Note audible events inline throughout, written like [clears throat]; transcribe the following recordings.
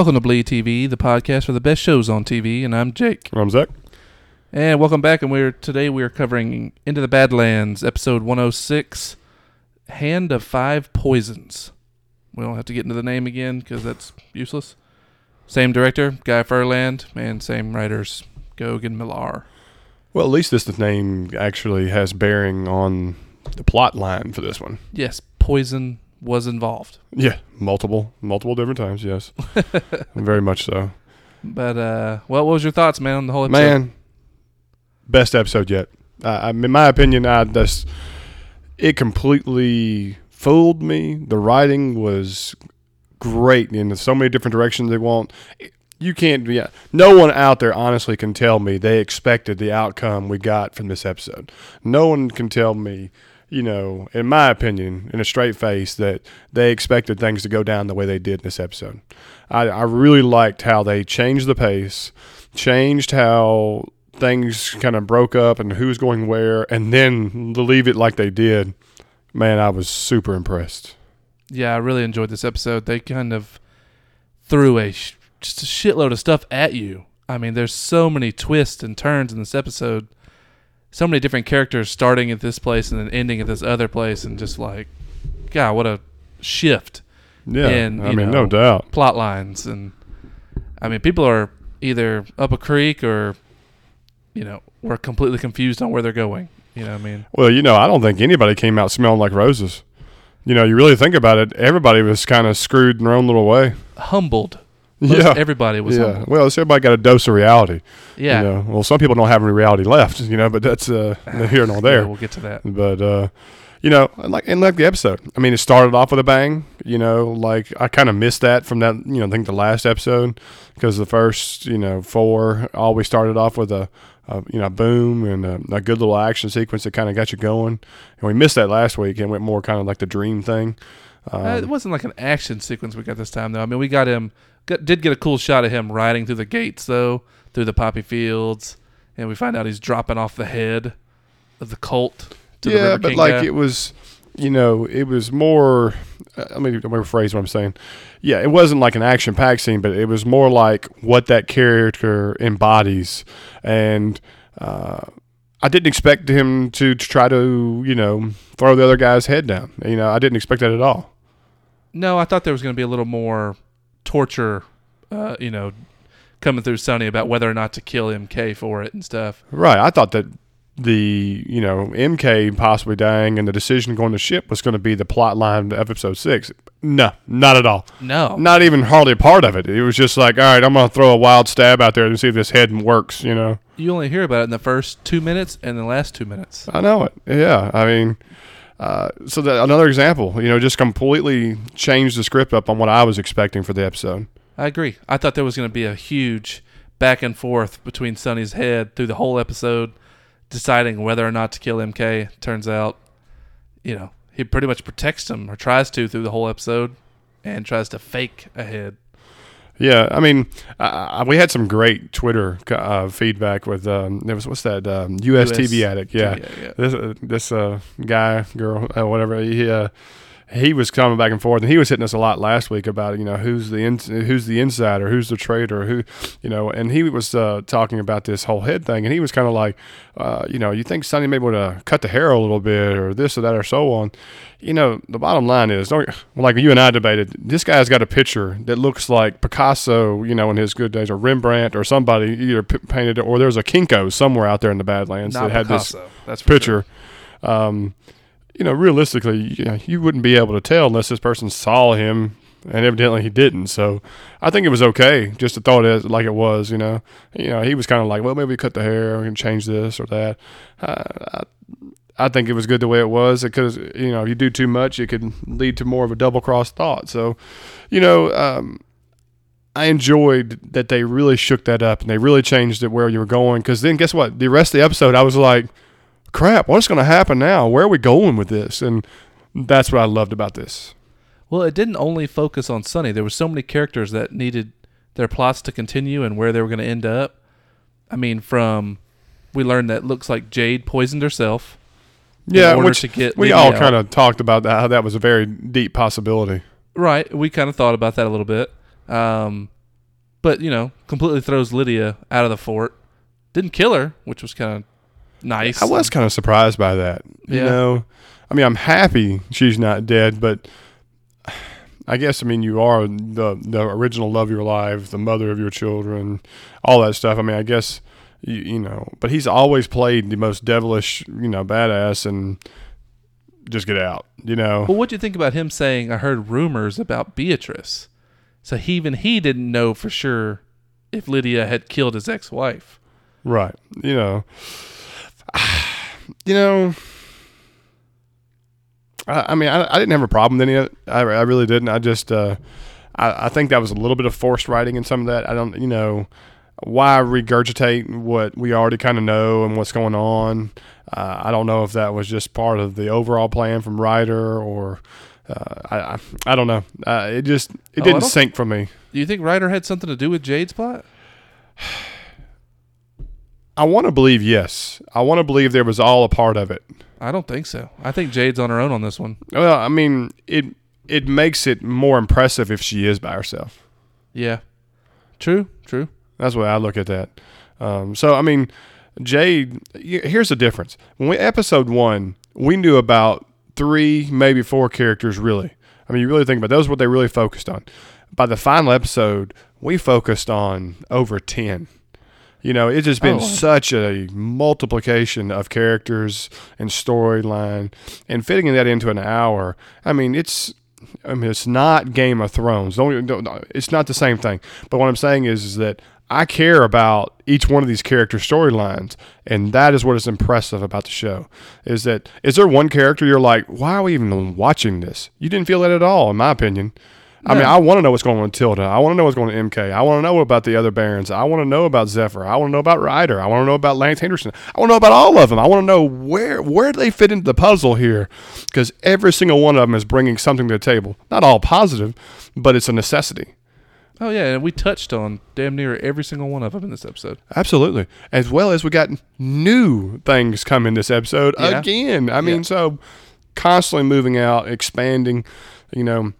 Welcome to Bleed TV, the podcast for the best shows on TV, and I'm Jake. I'm Zach. And welcome back. And we're today we are covering Into the Badlands, episode 106, Hand of Five Poisons. We don't have to get into the name again because that's useless. Same director, Guy Ferland, and same writers, Gough and Millar. Well, at least this name actually has bearing on the plot line for this one. Yes, poison was involved, Yeah, multiple, multiple different times. Yes, [laughs] very much so. but uh, well, what was your thoughts, man, on the whole episode? Man, best episode yet. Uh, I- in my opinion, I just it completely fooled me. The writing was great in so many different directions they want. You can't. Yeah, no one out there honestly can tell me they expected the outcome we got from this episode. No one can tell me. You know, in my opinion, in a straight face, that they expected things to go down the way they did in this episode. I, I really liked how they changed the pace, changed how things kind of broke up and who's going where, and then leave it like they did. Man, I was super impressed. yeah, I really enjoyed this episode. They kind of threw a sh- just a shitload of stuff at you. I mean, there's so many twists and turns in this episode. So many different characters starting at this place and then ending at this other place, and just like, God, what a shift Yeah, And, I mean, know, no doubt. plot lines. And I mean, people are either up a creek or, you know, we're completely confused on where they're going. You know what I mean? Well, you know, I don't think anybody came out smelling like roses. You know, you really think about it, everybody was kind of screwed in their own little way. Humbled. Most yeah, everybody was yeah. humbled. Well, everybody got a dose of reality. Yeah. You know? Well, some people don't have any reality left. You know, but that's uh, [sighs] here nor Yeah, there. we'll get to that. But uh, you know, and like and like the episode. I mean, it started off with a bang. You know, like I kind of missed that from that. You know, I think the last episode because the first you know four always started off with a, a you know boom and a, a good little action sequence that kind of got you going. And we missed that last week and went more kind of like the dream thing. Um, Uh, it wasn't like an action sequence we got this time, though. I mean, we got him, got, did get a cool shot of him riding through the gates, though, through the poppy fields, and we find out he's dropping off the head of the cult to the yeah, River but King like guy. it was, you know, it was more. Uh, let me let me rephrase what I'm saying. Yeah, it wasn't like an action packed scene, but it was more like what that character embodies, and uh, I didn't expect him to, to try to, you know, throw the other guy's head down. You know, I didn't expect that at all. no, I thought there was going to be a little more torture, uh, you know, coming through Sunny about whether or not to kill MK for it and stuff. Right. I thought that the you know MK possibly dying and the decision going to ship was going to be the plot line of episode six. No, not at all. No, not even hardly a part of it. It was just like, all right, I'm gonna throw a wild stab out there and see if this head works. You know, you only hear about it in the first two minutes and the last two minutes. I know it. Yeah, I mean, uh, so that another example, you know, just completely changed the script up on what I was expecting for the episode. I agree. I thought there was going to be a huge back and forth between Sunny's head through the whole episode, deciding whether or not to kill MK. Turns out, you know, he pretty much protects him or tries to through the whole episode, and tries to fake a head. Yeah, I mean, uh, we had some great Twitter uh, feedback with um, there was what's that um, US, US TV addict, yeah. yeah, yeah. This uh, this uh, guy, girl, uh, whatever, he uh, he was coming back and forth, and he was hitting us a lot last week about you know who's the in, who's the insider, who's the traitor, who you know, and he was uh, talking about this whole head thing, and he was kind of like, uh, you know, you think Sunny maybe would have cut the hair a little bit, or this or that, or so on. You know, the bottom line is, don't, like you and I debated, this guy's got a picture that looks like Picasso, you know, in his good days, or Rembrandt, or somebody either p- painted it, or there's a Kinko somewhere out there in the Badlands Not that had this That's for sure. picture. Um, you know, realistically, you, know, you wouldn't be able to tell unless this person saw him, and evidently he didn't. So I think it was okay just to throw it as, like it was. You know, you know, he was kind of like, well, maybe we cut the hair, we can change this or that. Uh, I, I think it was good the way it was because you know, if you do too much, it could lead to more of a double cross thought. So, you know. Um, I enjoyed that they really shook that up and they really changed it where you were going. Because then, guess what? The rest of the episode, I was like, crap, what's going to happen now? Where are we going with this? And that's what I loved about this. Well, it didn't only focus on Sunny. There were so many characters that needed their plots to continue and where they were going to end up. I mean, from we learned that looks like Jade poisoned herself. Yeah, which we all kind of talked about that, how that was a very deep possibility. Right. We kind of thought about that a little bit. Um, but you know, completely throws Lydia out of the fort. Didn't kill her, which was kind of nice. I was kind of surprised by that. You know, I mean, I'm happy she's not dead, but I guess I mean you are the the original love of your life, the mother of your children, all that stuff. I mean, I guess you, you know, but he's always played the most devilish, you know, badass, and just get out. You know, Well, what do you think about him saying, I heard rumors about Beatrice? So he, even he didn't know for sure if Lydia had killed his ex wife. Right. You know. [sighs] You know. I, I mean, I, I didn't have a problem with any of it. I, I really didn't. I just, uh, I, I think that was a little bit of forced writing in some of that. I don't, you know, why regurgitate what we already kind of know and what's going on. Uh, I don't know if that was just part of the overall plan from Ryder or. Uh, I, I I don't know. Uh, it just it Oh, didn't sink for me. Do you think Ryder had something to do with Jade's plot? [sighs] I want to believe yes. I want to believe there was all a part of it. I don't think so. I think Jade's on her own on this one. Well, I mean, it it makes it more impressive if she is by herself. Yeah. True, true. That's the way I look at that. Um, so, I mean, Jade. Here's the difference. When we episode one, we knew about three, maybe four characters. Really, I mean, you really think about those. What they really focused on. By the final episode, we focused on over ten. You know, it's just been Oh. such a multiplication of characters and storyline, and fitting that into an hour. I mean, it's. I mean, it's not Game of Thrones. Don't, don't, it's not the same thing. But what I'm saying is, is that I care about each one of these character storylines, and that is what is impressive about the show. Is that is there one character you're like, why are we even watching this? You didn't feel that at all, in my opinion. I mean, I want to know what's going on with Tilda. I want to know what's going on with MK. I want to know about the other Barons. I want to know about Zephyr. I want to know about Ryder. I want to know about Lance Henriksen. I want to know about all of them. I want to know where where they fit into the puzzle here, because every single one of them is bringing something to the table. Not all positive, but it's a necessity. Oh yeah, and we touched on damn near every single one of them in this episode. Absolutely. As well as we got new things coming this episode Yeah. again. I mean, Yeah. so constantly moving out, expanding. You know,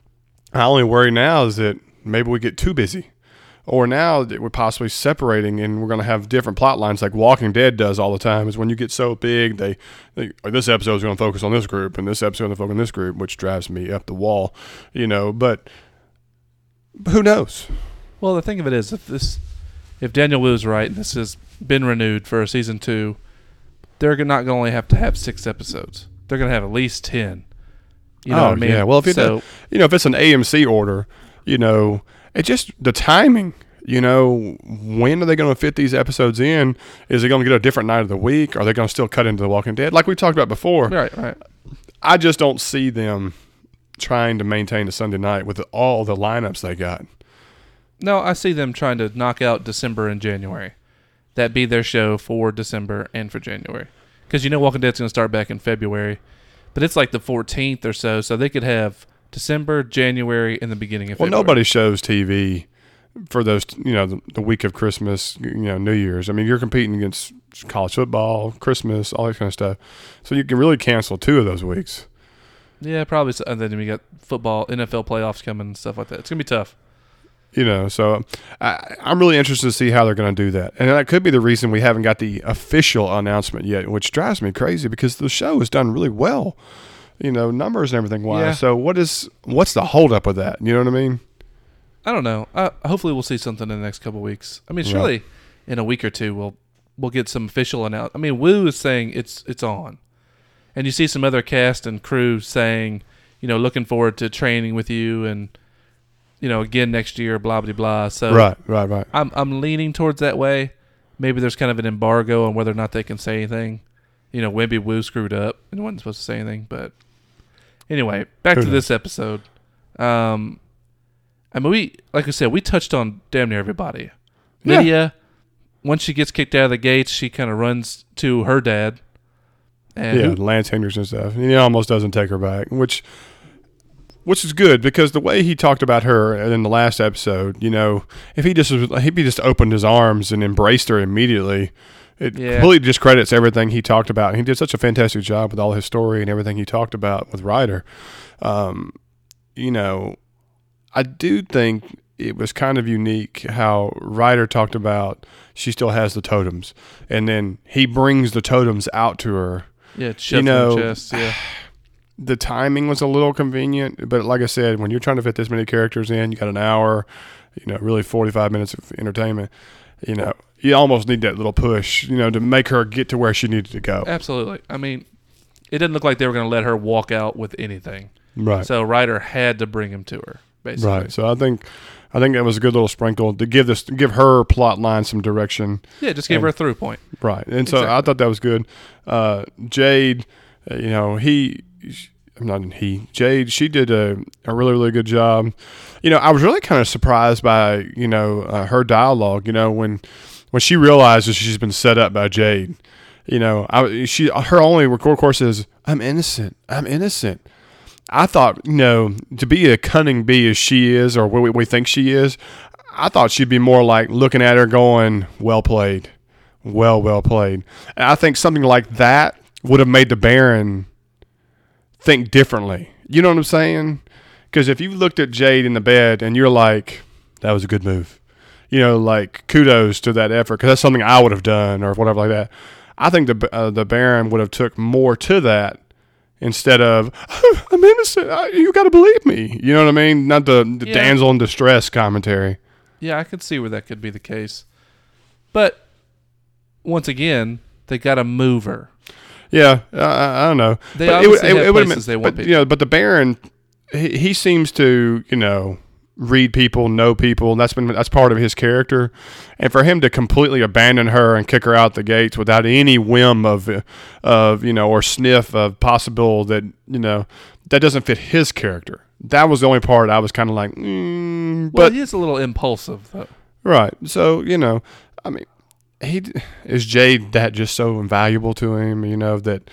I only worry now is that maybe we get too busy. Or now that we're possibly separating and we're going to have different plot lines like Walking Dead does all the time is when you get so big, they, they this episode is going to focus on this group and this episode is going to focus on this group, which drives me up the wall, you know. But who knows? Well, the thing of it is, if this, if Daniel Wu's right, and this has been renewed for a season two, they're not going to only have to have six episodes. They're going to have at least ten. You know Oh, what I mean? yeah. Well, if you so, you know, if it's an AMC order, you know, it just the timing. You know, when are they going to fit these episodes in? Is it going to get a different night of the week? Are they going to still cut into The Walking Dead, like we talked about before? right, right. I just don't see them trying to maintain a Sunday night with all the lineups they got. No, I see them trying to knock out December and January. That be their show for December and for January. Because you know Walking Dead's going to start back in February, but it's like the 14th or so, so they could have December, January, and the beginning of Well, February. nobody shows TV for those, you know, the, the week of Christmas, you know, New Year's. I mean, you're competing against college football, Christmas, all that kind of stuff. So you can really cancel two of those weeks. Yeah, probably. So, and then we got football, NFL playoffs coming and stuff like that. It's gonna be tough. You know so I, i'm really interested to see how they're going to do that and that could be the reason we haven't got the official announcement yet which drives me crazy because the show has done really well you know numbers and everything wise Yeah. so what is what's the holdup with that you know what i mean I don't know. Uh, hopefully, we'll see something in the next couple weeks. I mean, Right. surely in a week or two, we'll we'll get some official announcement. I mean, Wu is saying it's it's on, and you see some other cast and crew saying, you know, looking forward to training with you, and you know, again next year, blah blah blah. So right right right I'm I'm leaning towards that way. Maybe there's kind of an embargo on whether or not they can say anything. You know, maybe Wu screwed up and wasn't supposed to say anything. But anyway, back Who to knows? this episode. Um, I mean, we like I said, we touched on damn near everybody. Yeah. Lydia, once she gets kicked out of the gates, she kind of runs to her dad. And yeah lance henriksen stuff and he almost doesn't take her back which which is good because the way he talked about her in the last episode you know if he just was- if he just opened his arms and embraced her immediately it Yeah. completely discredits everything he talked about. He did such a fantastic job with all his story and everything he talked about with Ryder. Um, you know, I do think it was kind of unique how Ryder talked about she still has the totems, and then he brings the totems out to her. Yeah, you know, chest, yeah. [sighs] [sighs] The timing was a little convenient, but like I said, when you're trying to fit this many characters in, you got an hour, you know, really 45 minutes of entertainment. You know, you almost need that little push, you know, to make her get to where she needed to go. Absolutely. I mean, it didn't look like they were going to let her walk out with anything. Right. So Ryder had to bring him to her, basically. Right. So I think I think that was a good little sprinkle to give this give her plot line some direction. Yeah, just give and, her a through point. Right. And so exactly. I thought that was good. Uh, Jade, uh, you know, he I'm not in he Jade. She did a, a really really good job. You know, I was really kind of surprised by you know uh, her dialogue. You know, when when she realizes she's been set up by Jade. You know, I, she her only record course is I'm innocent. I'm innocent. I thought, you know, to be a cunning bee as she is, or what we think she is, I thought she'd be more like looking at her going, well played. Well, well played. And I think something like that would have made the Baron think differently. You know what I'm saying? Because if you looked at Jade in the bed and you're like, that was a good move, you know, like kudos to that effort because that's something I would have done or whatever like that. I think the uh, the Baron would have took more to that instead of I'm innocent. you got to believe me. You know what I mean? Not the, the yeah. damsel in distress commentary. Yeah, I could see where that could be the case, but once again, they got to move her. Yeah, uh, I don't know. They but obviously it, it, have it places been, they want but, You know, but the Baron, he, he seems to, you know, read people, know people, and that's been that's part of his character. And for him to completely abandon her and kick her out the gates without any whim of of you know or sniff of possible that you know that doesn't fit his character. That was the only part I was kind of like, mm, well, he is a little impulsive though. Right. So you know, I mean, he is Jade that just so invaluable to him. You know that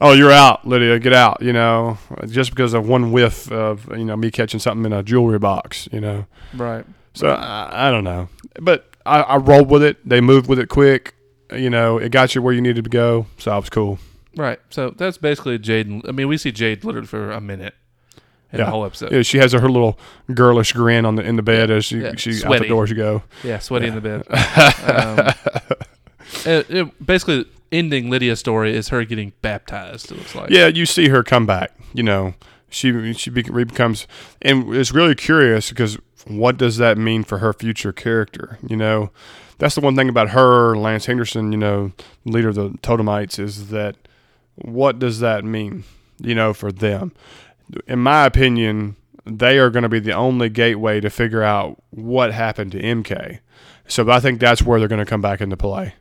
oh, you're out, Lydia, get out, you know, just because of one whiff of, you know, me catching something in a jewelry box, you know. Right. So I, I don't know. But I, I rolled with it. They moved with it quick. You know, it got you where you needed to go. So I was cool. Right. So that's basically Jade. I mean, we see Jade literally for a minute in yeah. the whole episode. Yeah, she has her little girlish grin on the in the bed as she yeah. she sweaty. out the door she go. Yeah, sweaty in the bed. [laughs] um, it, it, basically, ending Lydia's story is her getting baptized. It looks like. Yeah, you see her come back. You know, she she becomes, and it's really curious because what does that mean for her future character? You know, that's the one thing about her, Lance Henriksen. You know, leader of the Totemites, is that what does that mean? You know, for them. In my opinion, they are going to be the only gateway to figure out what happened to MK. So I think that's where they're going to come back into play.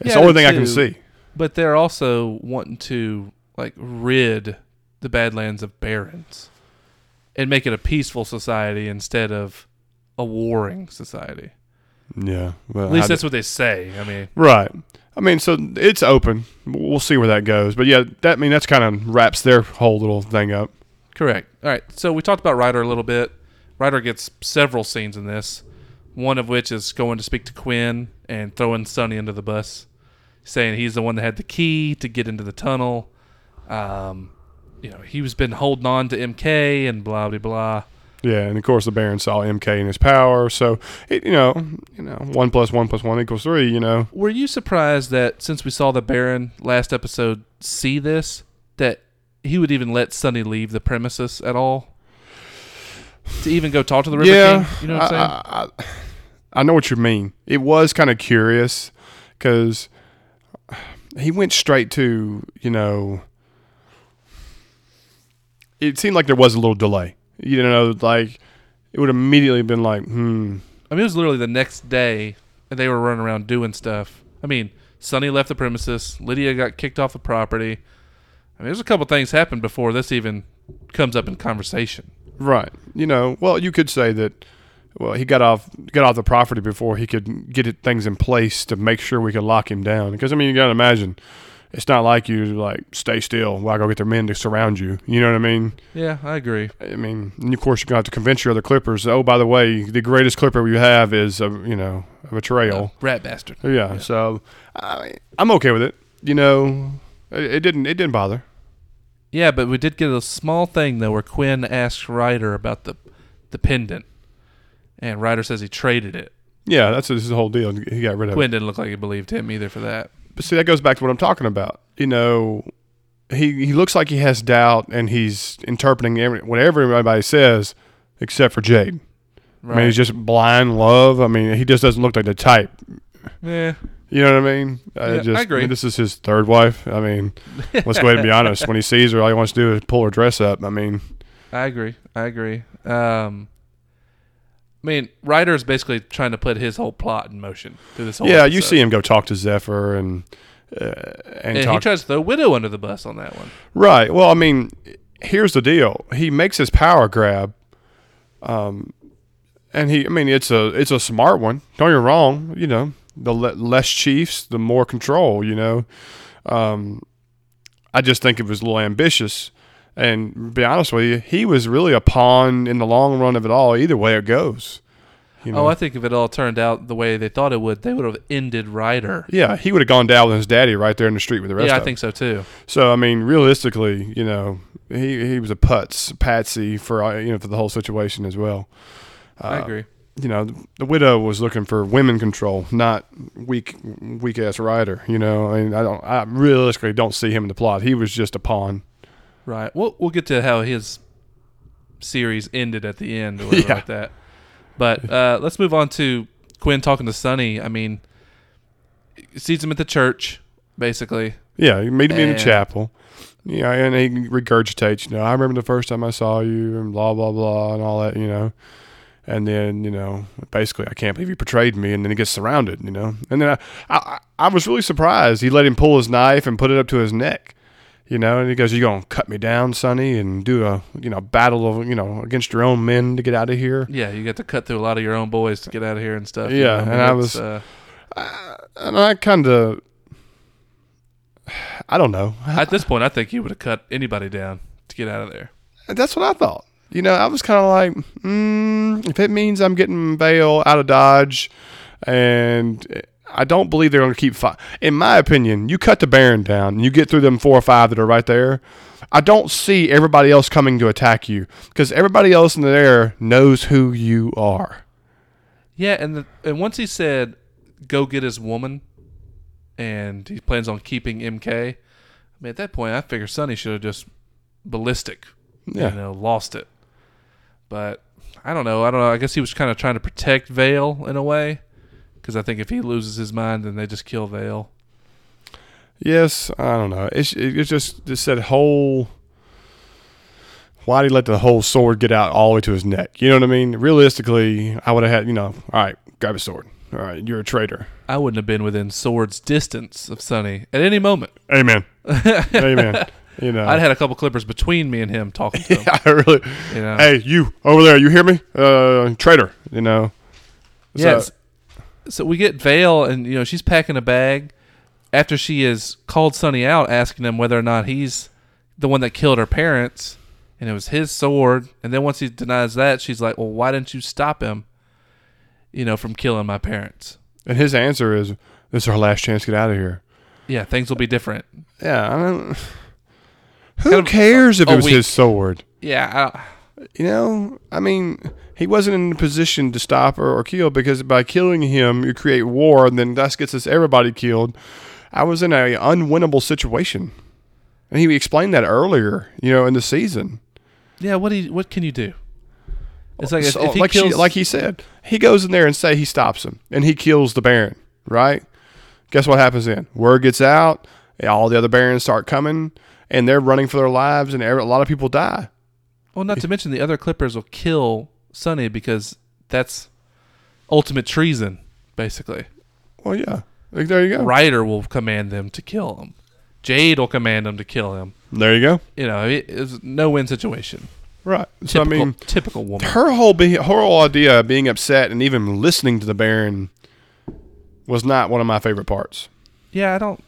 It's yeah, the only thing too. I can see but they're also wanting to like rid the Badlands of barons and make it a peaceful society instead of a warring society. Yeah, well, at least that's what they say. I mean, right. I mean, so it's open. We'll see where that goes. But yeah, that I mean that's kind of wraps their whole little thing up. Correct. All right. So we talked about Ryder a little bit. Ryder gets several scenes in this. One of which is going to speak to Quinn and throwing Sunny under the bus saying he's the one that had the key to get into the tunnel. Um, you know, he was been holding on to MK and blah blah blah. Yeah, and of course the Baron saw MK in his power, so it, you know, you know, one plus one plus one equals three. You know. Were you surprised that since we saw the Baron last episode see this, that he would even let Sunny leave the premises at all? To even go talk to the River yeah, King? You know what I'm saying? I, I, I know what you mean. It was kind of curious because he went straight to you know. It seemed like there was a little delay. You know, like it would immediately been like, hmm. I mean, it was literally the next day, and they were running around doing stuff. I mean, Sunny left the premises. Lydia got kicked off the property. I mean, there's a couple things happened before this even comes up in conversation. Right. You know, well, you could say that well, he got off got off the property before he could get it, things in place to make sure we could lock him down. Because I mean, you got to imagine, it's not like you like stay still while I go get their men to surround you. You know what I mean? Yeah, I agree. I mean, and of course, you're to have to convince your other clippers. Oh, by the way, the greatest clipper you have is a you know a betrayal, rat bastard. Yeah. yeah. So I, I'm okay with it. You know, it, it didn't it didn't bother. Yeah, but we did get a small thing though, where Quinn asked Ryder about the the pendant and Ryder says he traded it. Yeah, that's this is the whole deal. He got rid of it. Quinn didn't look like he believed him either for that. But see, that goes back to what I'm talking about. You know, he he looks like he has doubt, and he's interpreting every, whatever everybody says, except for Jade. I mean, he's just blind love. I mean, he just doesn't look like the type. yeah. You know what I mean? I Yeah, I just, agree. mean, this is his third wife. I mean, let's go ahead and be honest. When he sees her, all he wants to do is pull her dress up. I mean, I agree. I agree. Um, I mean, Ryder is basically trying to put his whole plot in motion through this whole. yeah, you see him go talk to Zephyr and uh, and, and talk he tries to throw Widow under the bus on that one. Right. Well, I mean, here's the deal. He makes his power grab, um, and he. I mean, it's a it's a smart one. Don't get me wrong. You know, the le- less chiefs, the more control. You know, um, I just think it was a little ambitious. And to be honest with you, he was really a pawn in the long run of it all. Either way it goes. You know? Oh, I think if it all turned out the way they thought it would, they would have ended Ryder. yeah, he would have gone down with his daddy right there in the street with the rest Yeah, I think so too. So I mean, realistically, you know, he he was a putz patsy for uh, you know for the whole situation as well. I Uh, agree. You know, the widow was looking for women control, not weak weak ass Ryder. You know, I mean, I don't, I realistically don't see him in the plot. He was just a pawn. Right. We'll we'll get to how his series ended at the end or whatever [laughs] Yeah. like that. But uh, let's move on to Quinn talking to Sunny. I mean, sees him at the church, basically. Yeah, he meet him in the chapel. Yeah, and he regurgitates. You know, I remember the first time I saw you, and blah blah blah, and all that. You know, and then you know, basically, I can't believe he betrayed me. And then he gets surrounded. You know, and then I, I, I was really surprised. He let him pull his knife and put it up to his neck. You know, and he goes, "You gonna cut me down, Sunny, and do a you know battle of you know against your own men to get out of here?" Yeah, you got to cut through a lot of your own boys to get out of here and stuff. you Yeah, know? and I it's, was- Uh, And I kind of, I don't know. at this point, I think you would have cut anybody down to get out of there. That's what I thought. You know, I was kind of like, mm, if it means I'm getting bail out of Dodge, and I don't believe they're going to keep fi In my opinion, you cut the Baron down and you get through them four or five that are right there. I don't see everybody else coming to attack you because everybody else in there knows who you are. Yeah, and the, and once he said, "Go get his woman," and he plans on keeping MK. I mean, at that point, I figure Sunny should have just ballistic, Yeah. you know, lost it. But I don't know. I don't know. I guess he was kind of trying to protect Veil in a way, because I think if he loses his mind, then they just kill Veil. Yes, I don't know. It's it's just just that whole. Why did he let the whole sword get out all the way to his neck? You know what I mean? Realistically, I would have had you know. All right, grab a sword. All right, you're a traitor. I wouldn't have been within sword's distance of Sunny at any moment. Amen. [laughs] Amen. You know. I'd had a couple clippers between me and him talking to him. [laughs] yeah, I really. You know? Hey, you over there? You hear me? Uh, traitor. You know. So- Yes. So we get Veil, and you know she's packing a bag after she has called Sunny out, asking him whether or not he's the one that killed her parents, and it was his sword. And then once he denies that, she's like, "Well, why didn't you stop him? You know, from killing my parents? And his answer is, "This is our last chance to get out of here." Yeah, things will be different." Yeah. I mean, who cares if it was week. his sword? Yeah, You know, I mean, he wasn't in a position to stop her or kill because by killing him, you create war, and then that gets us everybody killed. I was in a unwinnable situation, and he explained that earlier, you know, in the season. yeah. What do you, what can you do? It's like if, So, if he like, kills, she, like he said, he goes in there and say he stops him, and he kills the Baron. Right? Guess what happens then? Word gets out, all the other Barons start coming, and they're running for their lives, and a lot of people die. well, not to mention the other Clippers will kill Sunny because that's ultimate treason, basically. Well, yeah, Like, there you go. Ryder will command them to kill him. Jade will command them to kill him. There you go. You know, it- it's no win situation. Right. So Typical, I mean, typical woman. her whole be- her whole idea of being upset and even listening to the Baron was not one of my favorite parts. Yeah, I don't.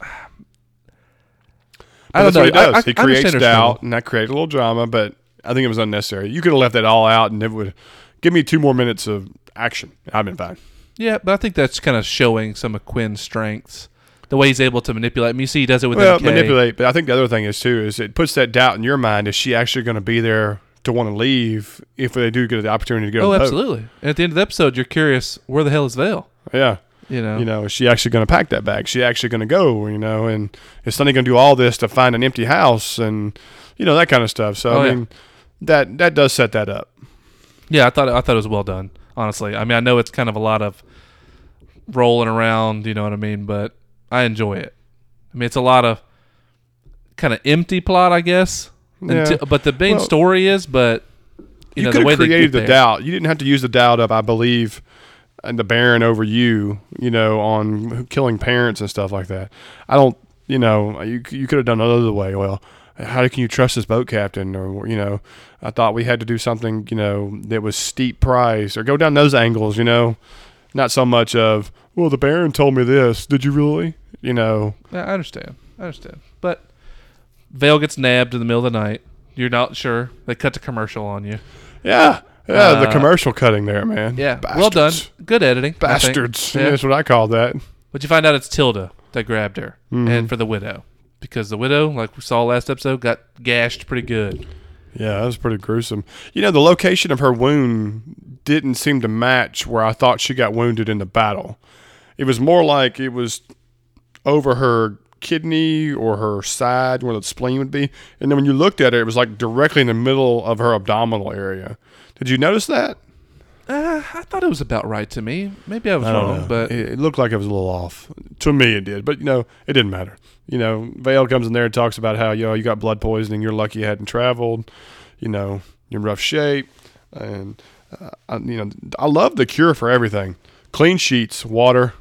I don't that's know. what he does. I- I- he creates doubt, and that created a little drama. But I think it was unnecessary. You could have left that all out, and it would give me two more minutes of action. I've been fine. Yeah, but I think that's kind of showing some of Quinn's strengths. The way he's able to manipulate. I mean, you see, he does it with well, MK. manipulate. But I think the other thing is too is it puts that doubt in your mind: is she actually going to be there to want to leave if they do get the opportunity to go. Oh, to the boat. absolutely. And at the end of the episode, you're curious, where the hell is Veil? Yeah. You know, You know, is she actually going to pack that bag? Is she actually going to go? You know, and is Sunny going to do all this to find an empty house and you know that kind of stuff? So Oh, I yeah. mean, that that does set that up. yeah, I thought I thought it was well done. Honestly, I mean, I know it's kind of a lot of rolling around. You know what I mean? But I enjoy it. I mean, it's a lot of kind of empty plot, I guess. Yeah. Until- but the main Well, story is, but you, You, know, could the way have created the doubt. You didn't have to use the doubt of I believe and the Baron over you. You know, on killing parents and stuff like that. I don't. You know, you you could have done it another way. Well, how can you trust this boat captain? Or you know, I thought we had to do something. You know, that was steep price or go down those angles. You know, not so much of well, the Baron told me this. Did you really? You know, Yeah, I understand. I understand. But Veil gets nabbed in the middle of the night. You're not sure. They cut the commercial on you. yeah, yeah. the Uh, commercial cutting there, man. Yeah. Well done. Good editing. Bastards. Yeah. That's what I call that. But you find out it's Tilda that grabbed her, Mhm. and for the widow, because the widow, like we saw last episode, got gashed pretty good. Yeah, that was pretty gruesome. You know, the location of her wound didn't seem to match where I thought she got wounded in the battle. It was more like it was over her kidney or her side where the spleen would be. And then when you looked at it, it was like directly in the middle of her abdominal area. Did you notice that? Uh, I thought it was about right to me. Maybe I was I wrong, know. but it, it looked like it was a little off. To me, it did. But, you know, it didn't matter. You know, Veil comes in there and talks about how, you know, you got blood poisoning. You're lucky you hadn't traveled. You know, you're in rough shape. And, uh, I, you know, I love the cure for everything clean sheets, water.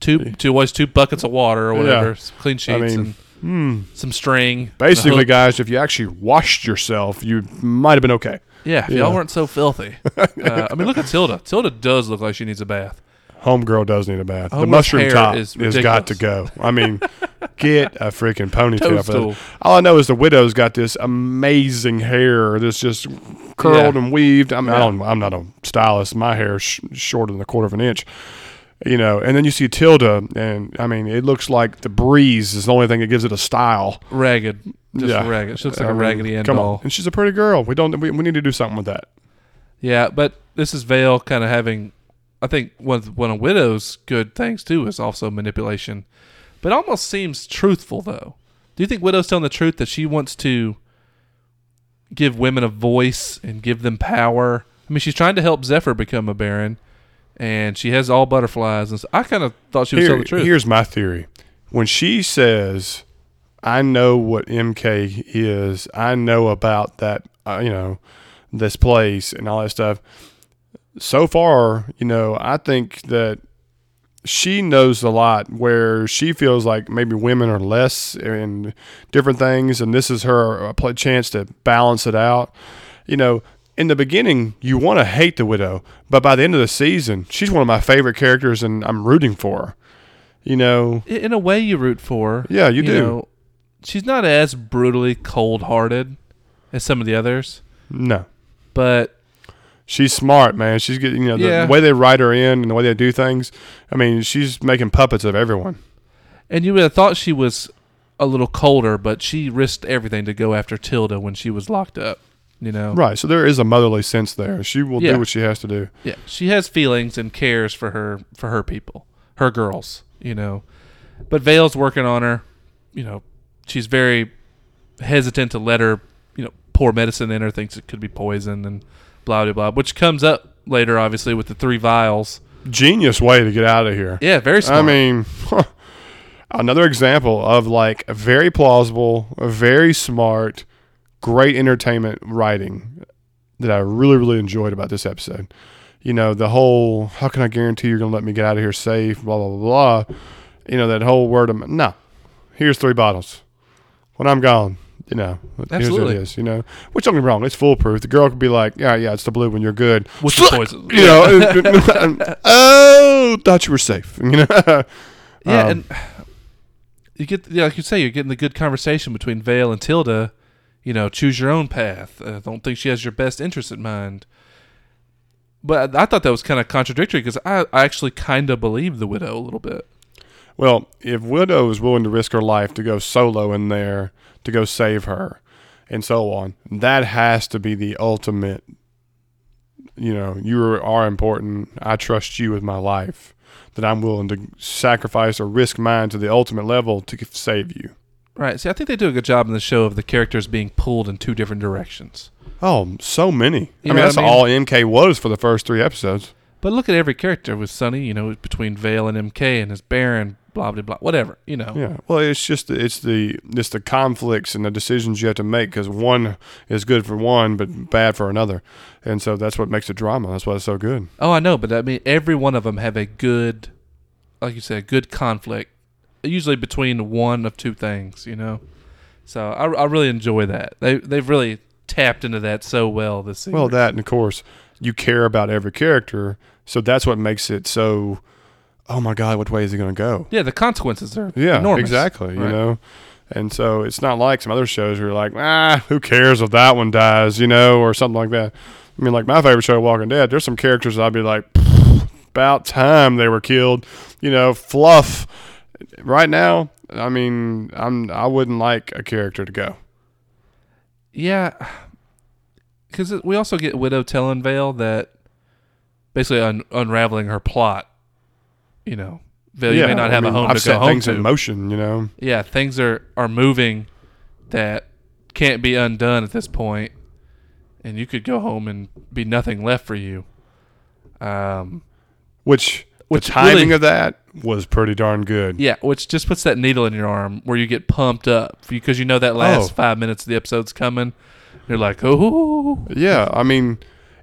two, two always two buckets of water or whatever, some clean sheets mean, and Hmm. some string. Basically, guys, if you actually washed yourself, you might have been okay. Yeah, if yeah. y'all weren't so filthy. [laughs] uh, I mean, look at Tilda. Tilda does look like she needs a bath. Homegirl does need a bath. the mushroom top is has got to go. I mean, [laughs] get a freaking ponytail for that. Toadstool. All I know is the widow's got this amazing hair that's just curled Yeah. and weaved. I mean, I Yeah. don't, I'm not a stylist. My hair's sh- shorter than a quarter of an inch. You know, and then you see Tilda, and I mean, it looks like the breeze is the only thing that gives it a style. Ragged, just Yeah. ragged. She looks like I a mean, raggedy end come on, and she's a pretty girl. We don't, we, we need to do something with that. Yeah, but this is Veil kind of having. I think one of, one of Widow's good things too is also manipulation, but almost seems truthful though. Do you think Widow's telling the truth that she wants to give women a voice and give them power? I mean, she's trying to help Zephyr become a baron, and she has all butterflies. And so I kind of thought she was Here- telling the truth. Here's my theory. When she says, "I know what MK is. I know about that. Uh, you know, this place and all that stuff." So far, you know, I think that she knows a lot where she feels like maybe women are less in different things, and this is her uh, pl- chance to balance it out. You know, in the beginning, you want to hate the widow, but by the end of the season, she's one of my favorite characters, and I'm rooting for her. You know, In a way, you root for. her. Yeah, you do. Know, she's not as brutally cold-hearted as some of the others, no, but she's smart, man. She's getting, you know, the, Yeah. the way they write her in and the way they do things. I mean, she's making puppets of everyone. And you would have thought she was a little colder, but she risked everything to go after Tilda when she was locked up. You know, Right. So there is a motherly sense there. She will Yeah. do what she has to do. yeah, she has feelings and cares for her for her people, her girls. You know, but Veil's working on her. You know, she's very hesitant to let her. You know, pour medicine in her, thinks it could be poison and blah blah blah, which comes up later, obviously, with the three vials. Genius way to get out of here. Yeah, very smart. I mean, [laughs] another example of like very plausible, very smart, great entertainment writing that I really, really enjoyed about this episode. You know, the whole how can I guarantee you're going to let me get out of here safe, blah, blah, blah, blah. You know, that whole word of, no, here's three bottles. When I'm gone, you know, Absolutely. here's what it is, you know, which don't get me wrong, it's foolproof. The girl could be like, yeah, yeah, it's the blue one, you're good. What's the poison. You know, [laughs] oh, thought you were safe. [laughs] You know, Yeah, Um, and you get yeah, like you say, you're getting the good conversation between Veil and Tilda. You know, choose your own path. I don't think she has your best interest in mind. But I thought that was kind of contradictory because I, I actually kind of believe the widow a little bit. Well, if Widow is willing to risk her life to go solo in there to go save her, and so on. That has to be the ultimate. You know, you are important. I trust you with my life. That I'm willing to sacrifice or risk mine to the ultimate level to save you. Right. See, I think they do a good job in the show of the characters being pulled in two different directions. Oh, so many. You I mean, that's I mean? all MK was for the first three episodes. But look at every character with Sunny, you know, between Veil and MK and his Baron, blah blah blah, whatever, you know. Yeah. Well, it's just it's the it's the conflicts and the decisions you have to make because one is good for one but bad for another, and so that's what makes it drama. That's why it's so good. Oh, I know, but I mean, every one of them have a good, like you said, good conflict, usually between one of two things, you know. So I, I really enjoy that. They they've really tapped into that so well this season. Well, that and of course you care about every character, so that's what makes it so. Oh my God, what way is he going to go? yeah, the consequences are Yeah, enormous. exactly. You know, and so it's not like some other shows where you're like, ah, who cares if that one dies, you know, or something like that. I mean, like my favorite show, Walking Dead. There's some characters I'd be like, about time they were killed. You know, fluff. Right now, I mean, I'm I wouldn't like a character to go. Yeah, because we also get Widow telling Veil that basically un- unraveling her plot. You know, Veil, you may not I have mean, a home I've to set go home things to. in motion. You know, yeah, things are are moving that can't be undone at this point, and you could go home and be nothing left for you. Um, which Which the timing really- of that was pretty darn good. yeah, which just puts that needle in your arm where you get pumped up because you know that last Oh. five minutes of the episode's coming. You're like, oh, Yeah, I mean,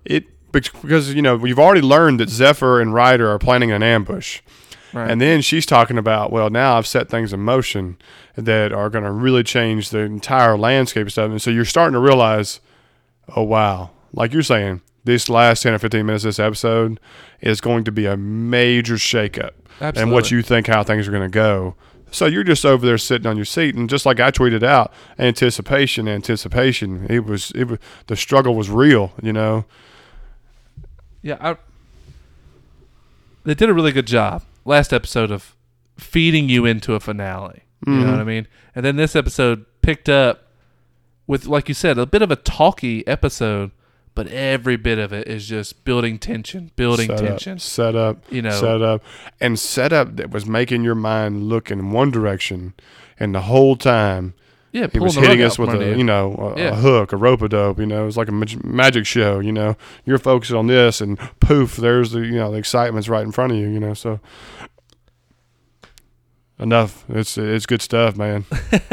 it because you know we've already learned that Zephyr and Ryder are planning an ambush, right. and then she's talking about, well, now I've set things in motion that are going to really change the entire landscape and stuff, and so you're starting to realize, oh wow, like you're saying, this last ten or fifteen minutes of this episode is going to be a major shakeup, and what you think how things are going to go. So you're just over there sitting on your seat, and just like I tweeted out, anticipation, anticipation. It was, it was the struggle was real, you know. Yeah, I, they did a really good job last episode of feeding you into a finale. You know Mhm. what I mean? And then this episode picked up with, like you said, a bit of a talky episode, but every bit of it is just building tension, building set tension. up, set up, You know, set up, and set up that was making your mind look in one direction, and the whole time yeah, he was hitting us with a you know a, Yeah. a hook, a rope a dope. You know, it was like a mag- magic show. You know, you're focused on this, and poof, there's the you know the excitement's right in front of you. You know, so enough. It's it's good stuff, man. [laughs]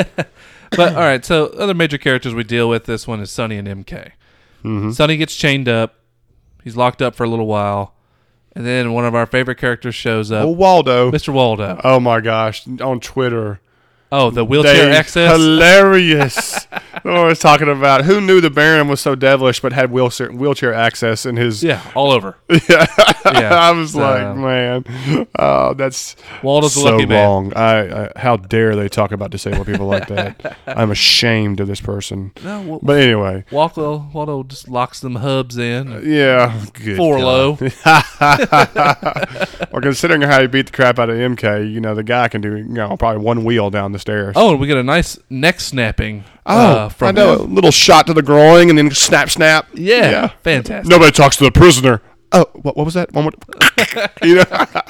But all right, so other major characters we deal with this one is Sunny and MK. Hmm Sunny gets chained up. He's locked up for a little while. And then one of our favorite characters shows up, Oh, Waldo. Mr. Waldo. Oh my gosh, on Twitter. Oh, the wheelchair They- access. Hilarious. [laughs] I was talking about who knew the Baron was so devilish, but had wheelchair wheelchair access in his. Yeah, all over. [laughs] Yeah. Yeah, [laughs] I was so- like, man, oh, that's Waldo's so lucky man. wrong. I, I how dare they talk about disabled people like that? I'm ashamed of this person. No, well, But anyway, Waldo, uh, Waldo just locks them hubs in. Uh, yeah, good Four God. low. well, considering how he beat the crap out of MK, you know the guy can do you know probably one wheel down the stairs. Oh, and we get a nice neck snapping. Oh, uh, from I know. A little shot to the groin and then snap, snap. Yeah, fantastic. Nobody talks to the prisoner. Oh, what, what was that? One more. [laughs] [laughs] you know? [laughs]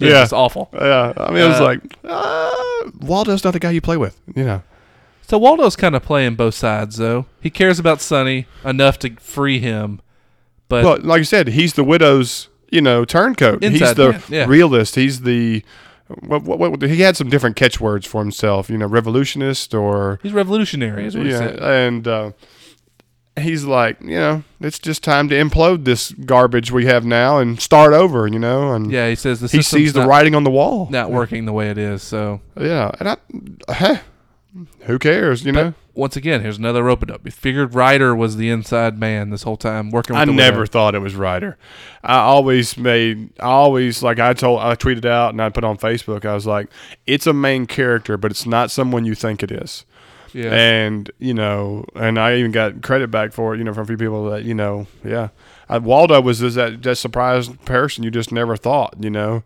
Yeah, yeah. it's awful. Yeah. I mean, it was Uh, like, uh, Waldo's not the guy you play with. You know? So Waldo's kind of playing both sides, though. He cares about Sunny enough to free him, but well, like you said, he's the widow's, you know, turncoat. he's the man, yeah. realist. He's the. What, what, what, he had some different catchwords for himself, you know, revolutionist or he's revolutionary, is what he said. and uh, he's like, you know, it's just time to implode this garbage we have now and start over, you know. And Yeah, he says the he sees the writing on the wall. not working the way it is. So Yeah, and I, hey, who cares, you know? Once again, here's another rope it up. He figured Ryder was the inside man this whole time, working with I never widow. thought it was Ryder. I always made, I always like I told, I tweeted out and I put on Facebook. I was like, it's a main character, but it's not someone you think it is. Yeah. And you know, and I even got credit back for it. You know, from a few people that you know, yeah, I, Waldo was just that that surprised person you just never thought. You know,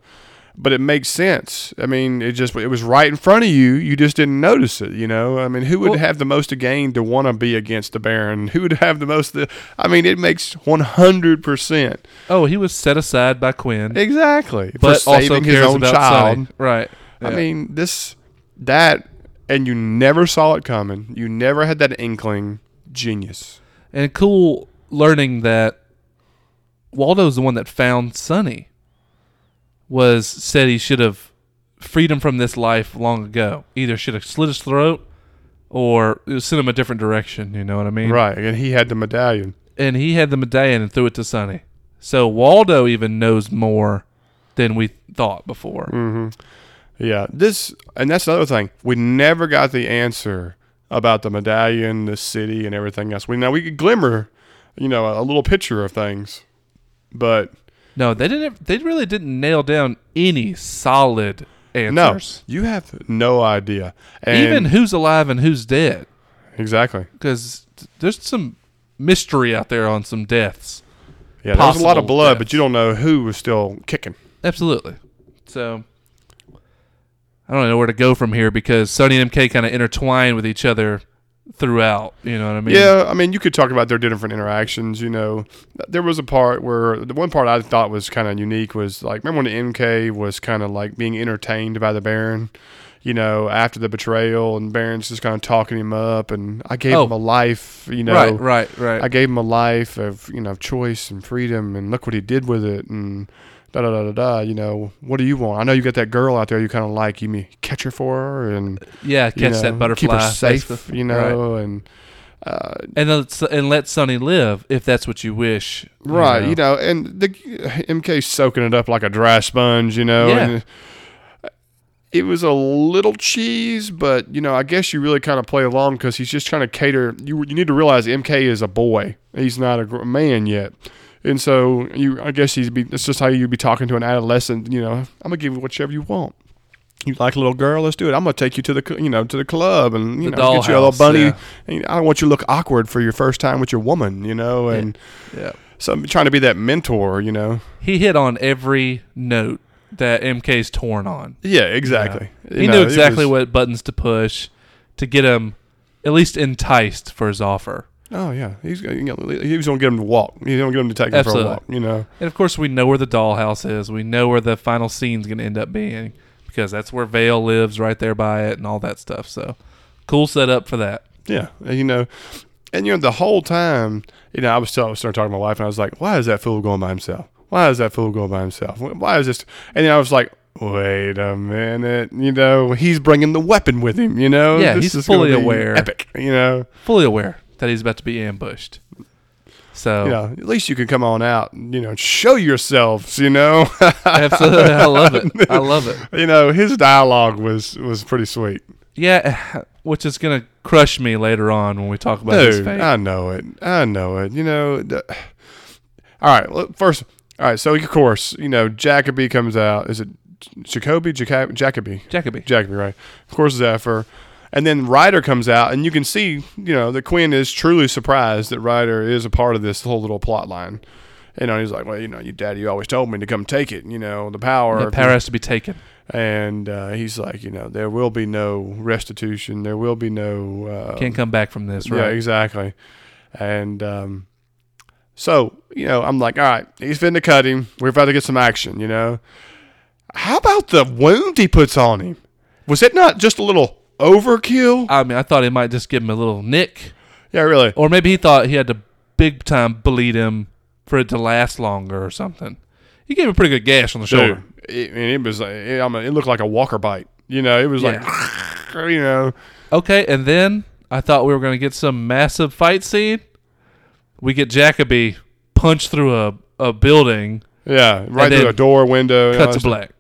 but it makes sense. I mean, it just it was right in front of you. You just didn't notice it. You know, I mean, who would Well- have the most to gain to want to be against the Baron? Who would have the most? To, I mean, it makes one hundred percent Oh, he was set aside by Quinn, exactly but also saving his own child. Sunny. Right. I mean, this that, and you never saw it coming. You never had that inkling. Genius. and cool learning that Waldo's the one that found Sunny. Was said he should have freed him from this life long ago. Either should have slit his throat or sent him a different direction. You know what I mean? Right, and he had the medallion. And he had the medallion and threw it to Sunny. So Waldo even knows more than we thought before. Mm-hmm. Yeah, this and that's another thing. We never got the answer about the medallion, the city, and everything else. We now we could glimmer, you know, a, little picture of things, but No, they didn't. They really didn't nail down any solid answers. no, you have no idea. And Even who's alive and who's dead. exactly, because there's some mystery out there on some deaths. yeah, there was a lot of blood, deaths. but you don't know who was still kicking. Absolutely. So I don't know where to go from here because Sunny and MK kind of intertwine with each other throughout. You know what I mean? Yeah, I mean, you could talk about their different interactions. You know, there was a part where the one part I thought was kind of unique was like, remember when the MK was kind of like being entertained by the Baron, you know, after the betrayal, and Baron's just kind of talking him up, and I gave Oh. him a life, you know, right, right, right. I gave him a life of you know choice and freedom, and look what he did with it, and. Da, da, da, da, da, you know, what do you want? I know you got that girl out there you kind of like. You mean catch her for her and yeah, you catch know, that butterfly. keep her safe, basically. you Right. know, and uh, and let and let Sunny live if that's what you wish. you Right, know. you know, and the MK's soaking it up like a dry sponge, you know. Yeah. And it was a little cheese, but you know, I guess you really kind of play along because he's just trying to cater. You you need to realize MK is a boy; he's not a man yet, and so you. I guess he's be. That's just how you'd be talking to an adolescent. You know, I'm gonna give you whichever you want. You like a little girl? Let's do it. I'm gonna take you to the you know to the club and you The know get you a little bunny. yeah. And I don't want you to look awkward for your first time with your woman, you know, and. yeah. So I'm trying to be that mentor, you know. He hit on every note that MK's torn on. Yeah, exactly. He You knew know, it exactly was- what buttons to push to get him at least enticed for his offer. Oh yeah, he's gonna- you know, he was gonna get him to walk. He's gonna get him to take him Absolutely. for a walk. You know. And of course, we know where the dollhouse is. We know where the final scene's going to end up being because that's where Veil lives, right there by it, and all that stuff. So, cool setup for that. Yeah, you know, and you know the whole time, you know, I was telling, I started talking to my wife, and I was like, "Why is that fool going by himself? Why is that fool going by himself? Why is this?" And then I was like, "Wait a minute, you know, he's bringing the weapon with him. You know, Yeah, This he's fully aware. Epic, you know." Fully aware that he's about to be ambushed. So, yeah, at least you can come on out, and, you know, show yourselves. You know, [laughs] absolutely, I love it. I love it. you know, his dialogue was was pretty sweet. Yeah, [sighs] which is to crush me later on when we talk about his Dude, fate. I know it. I know it. You know. The, [sighs] all right. look, First, all right. So of course, you know, Jacoby comes out. Is it Jacoby? Jacob, Jacoby. Jacoby. Jacoby, right? Of course, Zephyr. And then Ryder comes out, and you can see, you know, that Quinn is truly surprised that Ryder is a part of this whole little plot line. You know, he's like, well, you know, you daddy always told me to come take it. You know, the power. The power has to be taken. and uh, he's like, you know, there will be no restitution. There will be no. Uh, Can't come back from this, yeah, right? exactly. And um, so, you know, I'm like, all right, he's finna cut him. We're about to get some action, you know. How about the wound he puts on him? Was it not just a little overkill? I mean, I thought he might just give him a little nick, Yeah, really. or maybe he thought he had to big time bleed him for it to last longer or something. He gave him a pretty good gash on the shoulder. Dude, it, and it was like, it, I mean, it looked like a walker bite. You know, it was like, [laughs] you know, Okay, and then I thought we were going to get some massive fight scene. We get Jacoby punched through a, a building, yeah, right through then a door, window. and all cut to uh, stuff. black.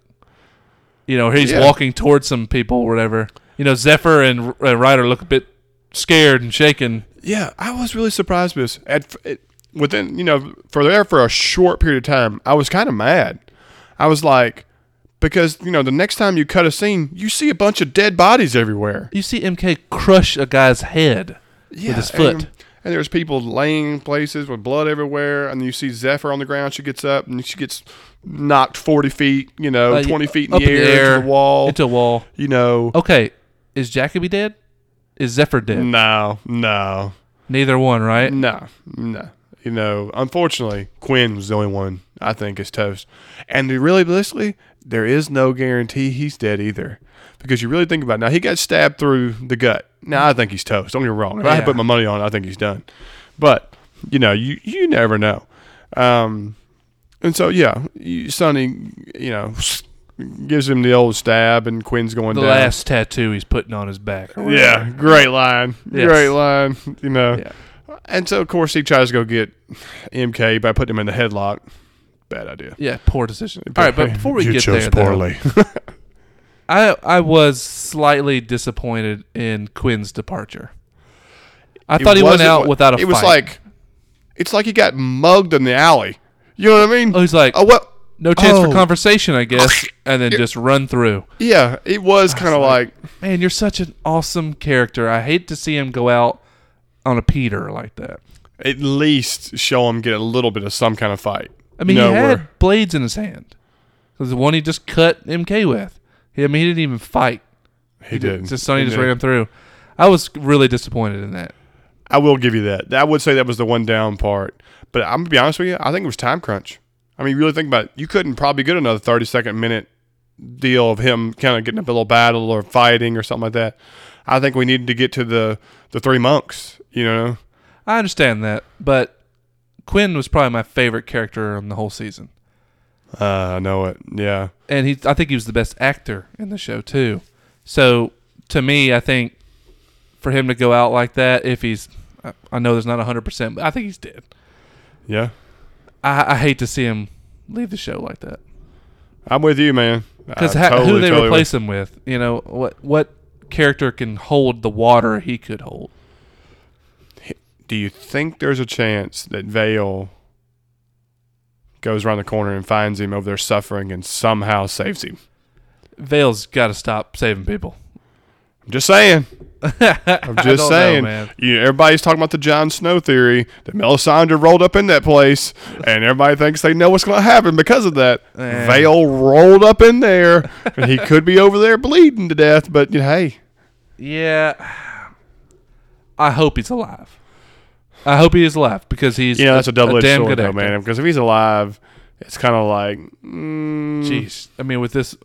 You know, he's Yeah. walking towards some people or whatever. You know, Zephyr and uh, Ryder look a bit scared and shaken. Yeah, I was really surprised with this. At it, within, you know, for there for a short period of time, I was kind of mad. I was like, because you know, the next time you cut a scene, you see a bunch of dead bodies everywhere. You see MK crush a guy's head with his foot. And, and there's people laying places with blood everywhere, and you see Zephyr on the ground. She gets up and she gets knocked forty feet, you know, Uh, twenty feet in up the air, into the wall. Into a wall. you know, Okay, is Jacoby dead? Is Zephyr dead? no, no, Neither one, right? no, no. You know, unfortunately, Quinn was the only one I think is toast. And really realistically, there is no guarantee he's dead either. Because you really think about it. Now, he got stabbed through the gut. Now, I think he's toast. Don't get me wrong. If I had put my money on it, I think he's done. But, you know, you, you never know. Um, and so, yeah, you- Sunny, you know, gives him the old stab, and Quinn's going The down. last tattoo he's putting on his back. [laughs] Yeah, great line. Yes. Great line. You know. Yeah. And so, of course, he tries to go get MK by putting him in the headlock. Bad idea. Yeah, poor decision. All right, but before we You get chose there, though, poorly. [laughs] I I was slightly disappointed in Quinn's departure. I It thought he went wasn't out what- without a It was fight. like, it's like he got mugged in the alley. You know what I mean? oh, he's like, Oh, what? No chance oh. for conversation, I guess, [laughs] and then just run through. Yeah, it was kind of like, Man, you're such an awesome character. I hate to see him go out on a Peter like that. at least show him get a little bit of some kind of fight. I mean, he had where- blades in his hand. Because the one he just cut MK with. He, I mean, he didn't even fight. he did. Just Sunny He just did. ran him through. I was really disappointed in that. I will give you that. I would say that was the one down part. But I'm gonna be honest with you. I think it was time crunch. I mean, you really think about it. You couldn't probably get another 30 second minute deal of him kind of getting up a little battle or fighting or something like that. I think we needed to get to the the three monks. You know, I understand that, but Quinn was probably my favorite character on the whole season. uh, I know it. Yeah, and he I think he was the best actor in the show too. So to me, I think for him to go out like that, if he's, I- I know there's not hundred percent, but I think he's dead. yeah. I, I hate to see him leave the show like that I'm with you, man. because I who they totally replace him with? You know what what character can hold the water he could hold? Do you think there's a chance that Veil goes around the corner and finds him over there suffering and somehow saves him? Veil's got to stop saving people. Just saying. I'm just saying. [laughs] man. You, everybody's talking about the Jon Snow theory that Melisandre rolled up in that place, and everybody thinks they know what's going to happen because of that. Veil rolled up in there, and he could be over there bleeding to death. But you know, hey, Yeah, I hope he's alive. I hope he is alive because he's you know that's a double-edged damn sword, good though, man. Because if he's alive, it's kind of like, mm, Jeez, I mean, with this,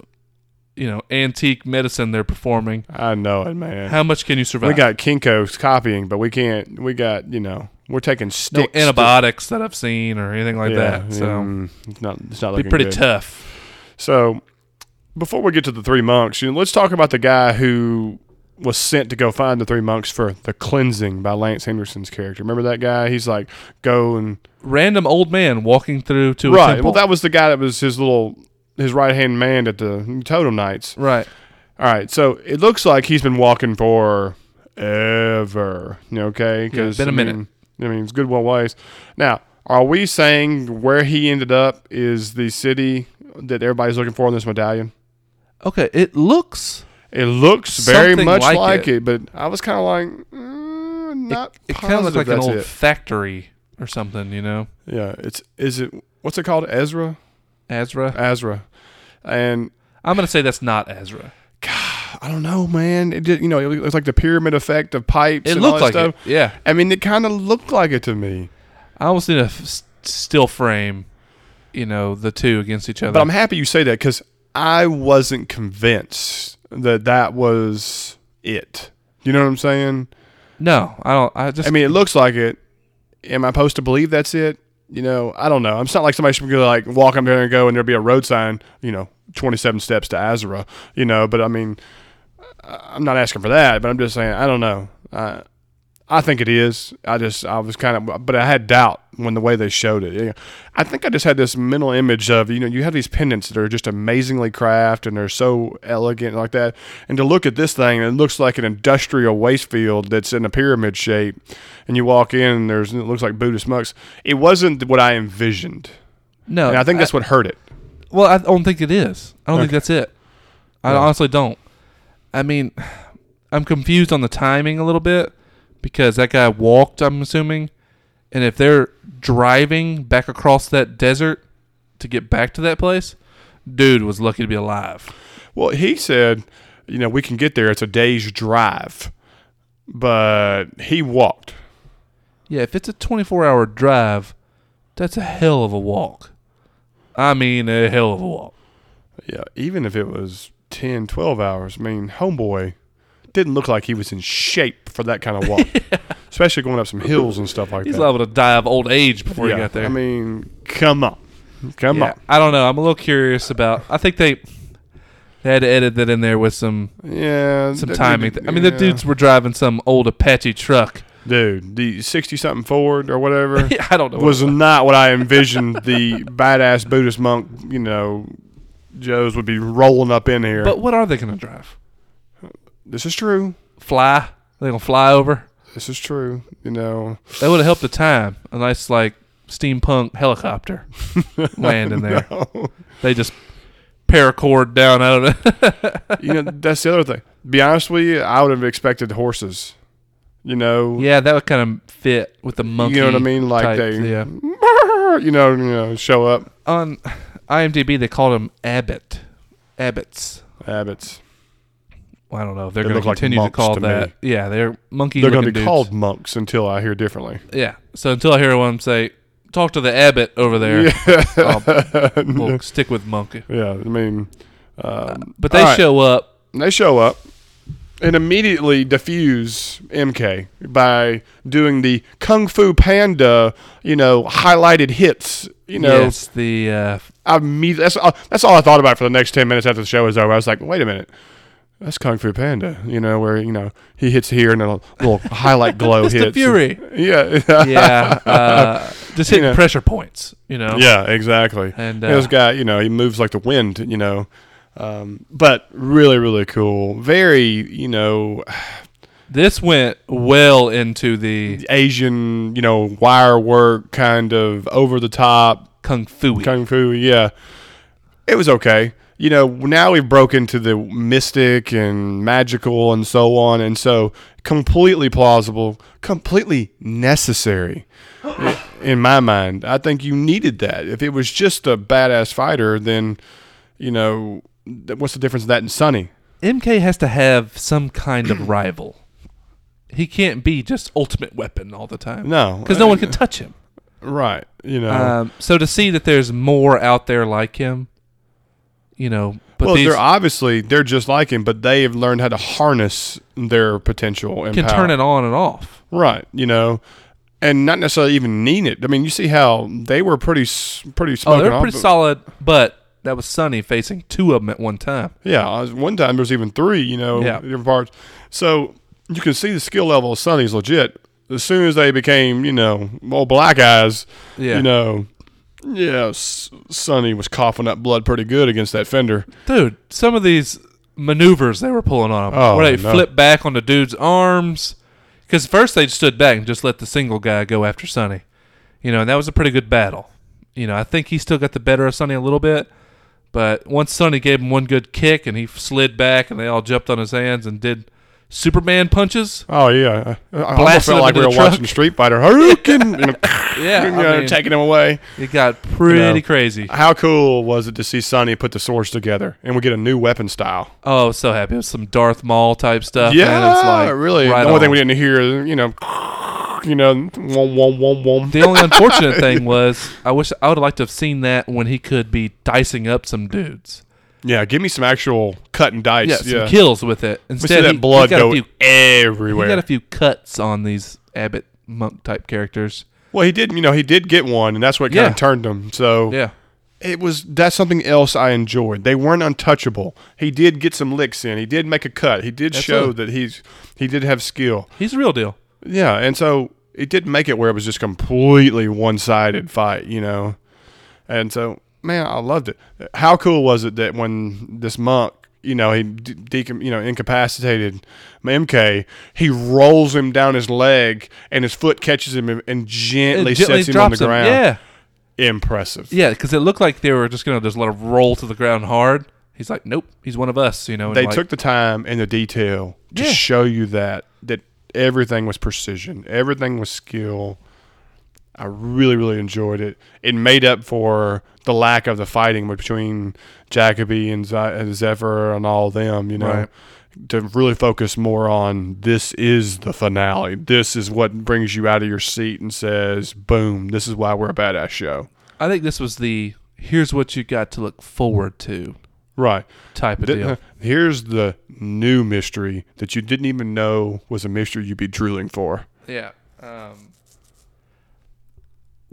you know, antique medicine they're performing, I know it, man. how much can you survive? we got Kinko's copying, but we can't. We got you know, we're taking sticks. to- antibiotics that I've seen or anything like Yeah, that. So mm, it's not. It's not be looking pretty good. tough. So, before we get to the three monks, you know, let's talk about the guy who was sent to go find the three monks for the cleansing by Lance Henriksen's character. Remember that guy? He's like, go and Random old man walking through to a right. temple. Well, that was the guy that was his little his right hand man at the totem nights. right. All right, so it looks like he's been walking for ever. Okay, because been a I minute. I mean, it's good one ways. Now, are we saying where he ended up is the city that everybody's looking for in this medallion? Okay, it looks. It looks very much like, like it. it. but I was kind of like, mm, not. It kind of looks like an old it. factory or something. You know, Yeah, it's is it what's it called? Azra, Azra. Azra, and I'm gonna say that's not Azra. God, I don't know, man. It just, you know, it looks like the pyramid effect of pipes. It and all looked like stuff. it. Yeah, I mean, it kind of looked like it to me. I almost need a f- still frame. You know, the two against each other. But I'm happy you say that because I wasn't convinced that that was it. You know what I'm saying? no, I don't. I just. I mean, it looks like it. Am I supposed to believe that's it? You know, I don't know. It's not like somebody should go like walk up there and go, and there'll be a road sign. You know, 27 steps to Azra. You know, but I mean, I'm not asking for that. But I'm just saying, I don't know. I, I think it is. I just, I was kind of, but I had doubt when the way they showed it. I think I just had this mental image of, you know, you have these pendants that are just amazingly crafted and they're so elegant like that. And to look at this thing, it looks like an industrial waste field that's in a pyramid shape. And you walk in and there's, it looks like Buddhist monks. It wasn't what I envisioned. no, And I think that's what hurt it. Well, I don't think it is. I don't think that's it. I honestly don't. I mean, [sighs] I'm confused on the timing a little bit because that guy walked. I'm assuming, and if they're driving back across that desert to get back to that place, dude was lucky to be alive. Well, he said, you know, we can get there. It's a day's drive, but he walked. Yeah, if it's a 24 hour drive, that's a hell of a walk. I mean, a hell of a walk. Yeah, even if it was 10, 12 hours, I mean, homeboy didn't look like he was in shape for that kind of walk, [laughs] especially going up some hills and stuff like He's that. He's liable to die of old age before yeah, he got there. I mean, come on. Come Yeah, on. I don't know. I'm a little curious about. I think they they had to edit that in there with some Yeah. some timing. th- I mean, the dudes were driving some old Apache truck. Dude, the 60 something Ford or whatever [laughs] I don't know. what was it not what I envisioned the badass Buddhist monk, you know, Joes would be rolling up in here. But what are they going to drive? This is true. Fly? They're going to fly over? This is true. You know, That would have helped the time. A nice like steampunk helicopter [laughs] landing there. They just paracord down out of it. [laughs] you know, that's the other thing. Be honest with you, I would have expected horses. You know, yeah, that would kind of fit with the monkey. you know what I mean? Like type, they, yeah. you know, you know, show up. On IMDb, they called them Abbott. Abbots. Abbots. Well, I don't know if they're They going to like continue to call to me. that. Yeah, they're monkey. They're going to be dudes. called monks until I hear differently. Yeah. So until I hear one say, "Talk to the abbot over there," [laughs] I'll, [laughs] we'll stick with monkey. Yeah, I mean, um, But they right. show up. they show up and immediately diffuse MK by doing the Kung Fu Panda, you know, highlighted hits. You know, yes, the uh, I immediately, that's all, that's all I thought about for the next ten minutes after the show was over. I was like, wait a minute. That's Kung Fu Panda, you know, where you know he hits here and a little highlight glow [laughs] Mr. hits. Fury. Yeah, yeah, uh, [laughs] just hitting know. pressure points. You know. Yeah, exactly. And, this uh, guy, you know, he moves like the wind, you know. Um, but really, really cool. Very, you know, [sighs] This went well into the Asian, you know, wire work kind of over the top kung fu. kung fu. Yeah, it was okay. You know, now we've broken to the mystic and magical and so on, and so completely plausible, completely necessary. [gasps] in my mind, I think you needed that. If it was just a badass fighter, then you know, what's the difference of that and Sunny? MK has to have some kind of [clears throat] rival. He can't be just ultimate weapon all the time. No, because no one can touch him. Right. You know. Um, so to see that there's more out there like him, you know, but well, these they're obviously they're just like him, but they have learned how to harness their potential and can power. turn it on and off. right. You know, and not necessarily even need it. I mean, you see how they were pretty s- pretty Oh, they're pretty solid, but that was Sunny facing two of them at one time. Yeah, uh, one time there was even three. You know, Yeah. different parts. So you can see the skill level of Sunny's legit. As soon as they became, you know, old black eyes, Yeah, you know, yeah, Sunny was coughing up blood pretty good against that fender. dude, some of these maneuvers they were pulling on him, Oh, where they no. flip back on the dude's arms. Because first they stood back and just let the single guy go after Sunny, you know, and that was a pretty good battle. You know, I think he still got the better of Sunny a little bit, but once Sunny gave him one good kick and he slid back and they all jumped on his hands and did Superman punches. Oh yeah, I, I almost felt like we were watching Street Fighter. Hadouken! [laughs] you know, Yeah, you know, I mean, taking him away. it got pretty You know. crazy. How cool was it to see Sunny put the swords together and we get a new weapon style? Oh, so happy. It was some Darth Maul type stuff. yeah, man. It's like really. right the only thing we didn't hear, you know, [laughs] you know, wom, wom, wom, wom. The only unfortunate [laughs] thing was, I wish I would have liked to have seen that when he could be dicing up some dudes. Yeah, give me some actual cut and dice. Yeah, Yeah, kills with it. Instead, that he, blood go a few, everywhere. He got a few cuts on these Abbott monk type characters. well, he did. You know, he did get one, and that's what kind Yeah. of turned him. So Yeah, it was that's something else I enjoyed. They weren't untouchable. He did get some licks in. He did make a cut. He did show Absolutely. that he's he did have skill. he's a real deal. Yeah, and so it didn't make it where it was just completely one sided fight, you know. And so, man, I loved it. How cool was it that when this monk, you know, he de- decom- you know incapacitated MK, he rolls him down his leg, and his foot catches him and, gently sets him on the drops him. ground. Yeah, Impressive. yeah, because it looked like they were just gonna just let him roll to the ground hard. He's like, nope, he's one of us. You know, They like, took the time and the detail to Yeah. show you that that everything was precision. Everything was skill. I really, really enjoyed it. It made up for the lack of the fighting between Jacoby and, Z- and Zephyr and all them, you know, Right. to really focus more on this is the finale. This is what brings you out of your seat and says, boom, this is why we're a badass show. I think this was the here's what you got to look forward to Right. type of Th- deal. [laughs] Here's the new mystery that you didn't even know was a mystery you'd be drooling for. Yeah. Um,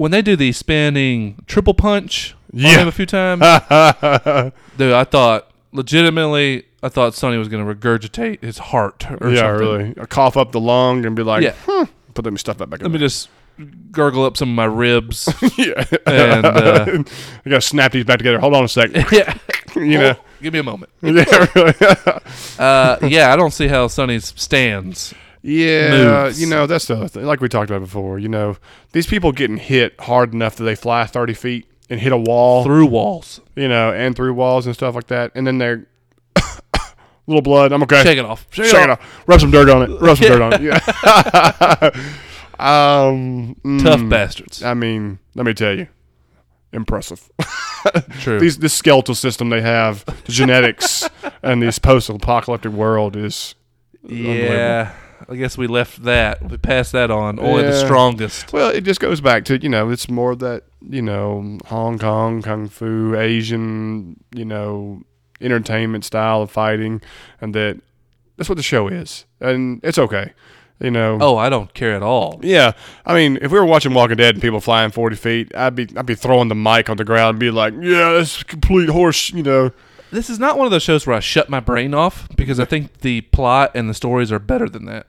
when they do the spinning triple punch Yeah. a few times, [laughs] dude, I thought legitimately, I thought Sunny was going to regurgitate his heart or yeah, something. really. A cough up the lung and be like, Yeah. huh, put them stuff that back Let in me just gurgle up some of my ribs. [laughs] Yeah. And, uh, [laughs] I got to snap these back together. Hold on a second. yeah. you know. Oh, give me a moment. yeah, really. Uh, yeah, I don't see how Sunny's stands. Yeah, Moves. you know, that's the other thing. Like we talked about before, you know, these people getting hit hard enough that they fly 30 feet and hit a wall, through walls. you know, and through walls and stuff like that. And then they're [coughs] little blood. I'm okay. Shake it off. Shake, Shake it it off. off. Rub some dirt on it. Rub some dirt on it. [laughs] Yeah. [laughs] um, mm, Tough bastards. I mean, let me tell you, impressive. [laughs] True. These this skeletal system they have, the genetics, and this post-apocalyptic world is yeah. I guess we left that. We passed that on. Only the strongest. well. It just goes back to you know, it's more that you know, Hong Kong kung fu, Asian, you know, entertainment style of fighting, and that that's what the show is, and it's okay. You know, Oh, I don't care at all. Yeah, I mean, if we were watching Walking Dead and people flying forty feet, I'd be I'd be throwing the mic on the ground and be like, "Yeah, that's complete horse," you know. This is not one of those shows where I shut my brain off because I think the plot and the stories are better than that.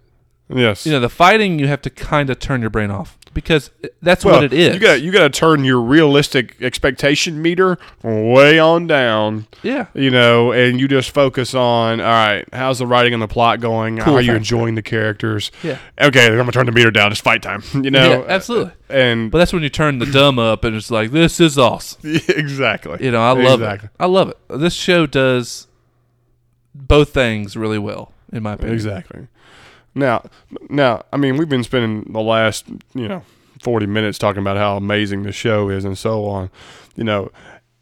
Yes, You know, the fighting you have to kind of turn your brain off because that's well, what it is. You got you got to turn your realistic expectation meter way on down, yeah. you know, and you just focus on, all right, how's the writing and the plot going? How Cool are you enjoying the characters? Yeah. Okay, I'm gonna turn the meter down. It's fight time, [laughs] you know. yeah, absolutely. And But that's when you turn the dumb up and it's like, this is awesome. [laughs] exactly, You know, I love exactly. it. I love it. This show does both things really well, in my opinion. Exactly. Now, now, I mean, we've been spending the last, you know, 40 minutes talking about how amazing the show is and so on. You know,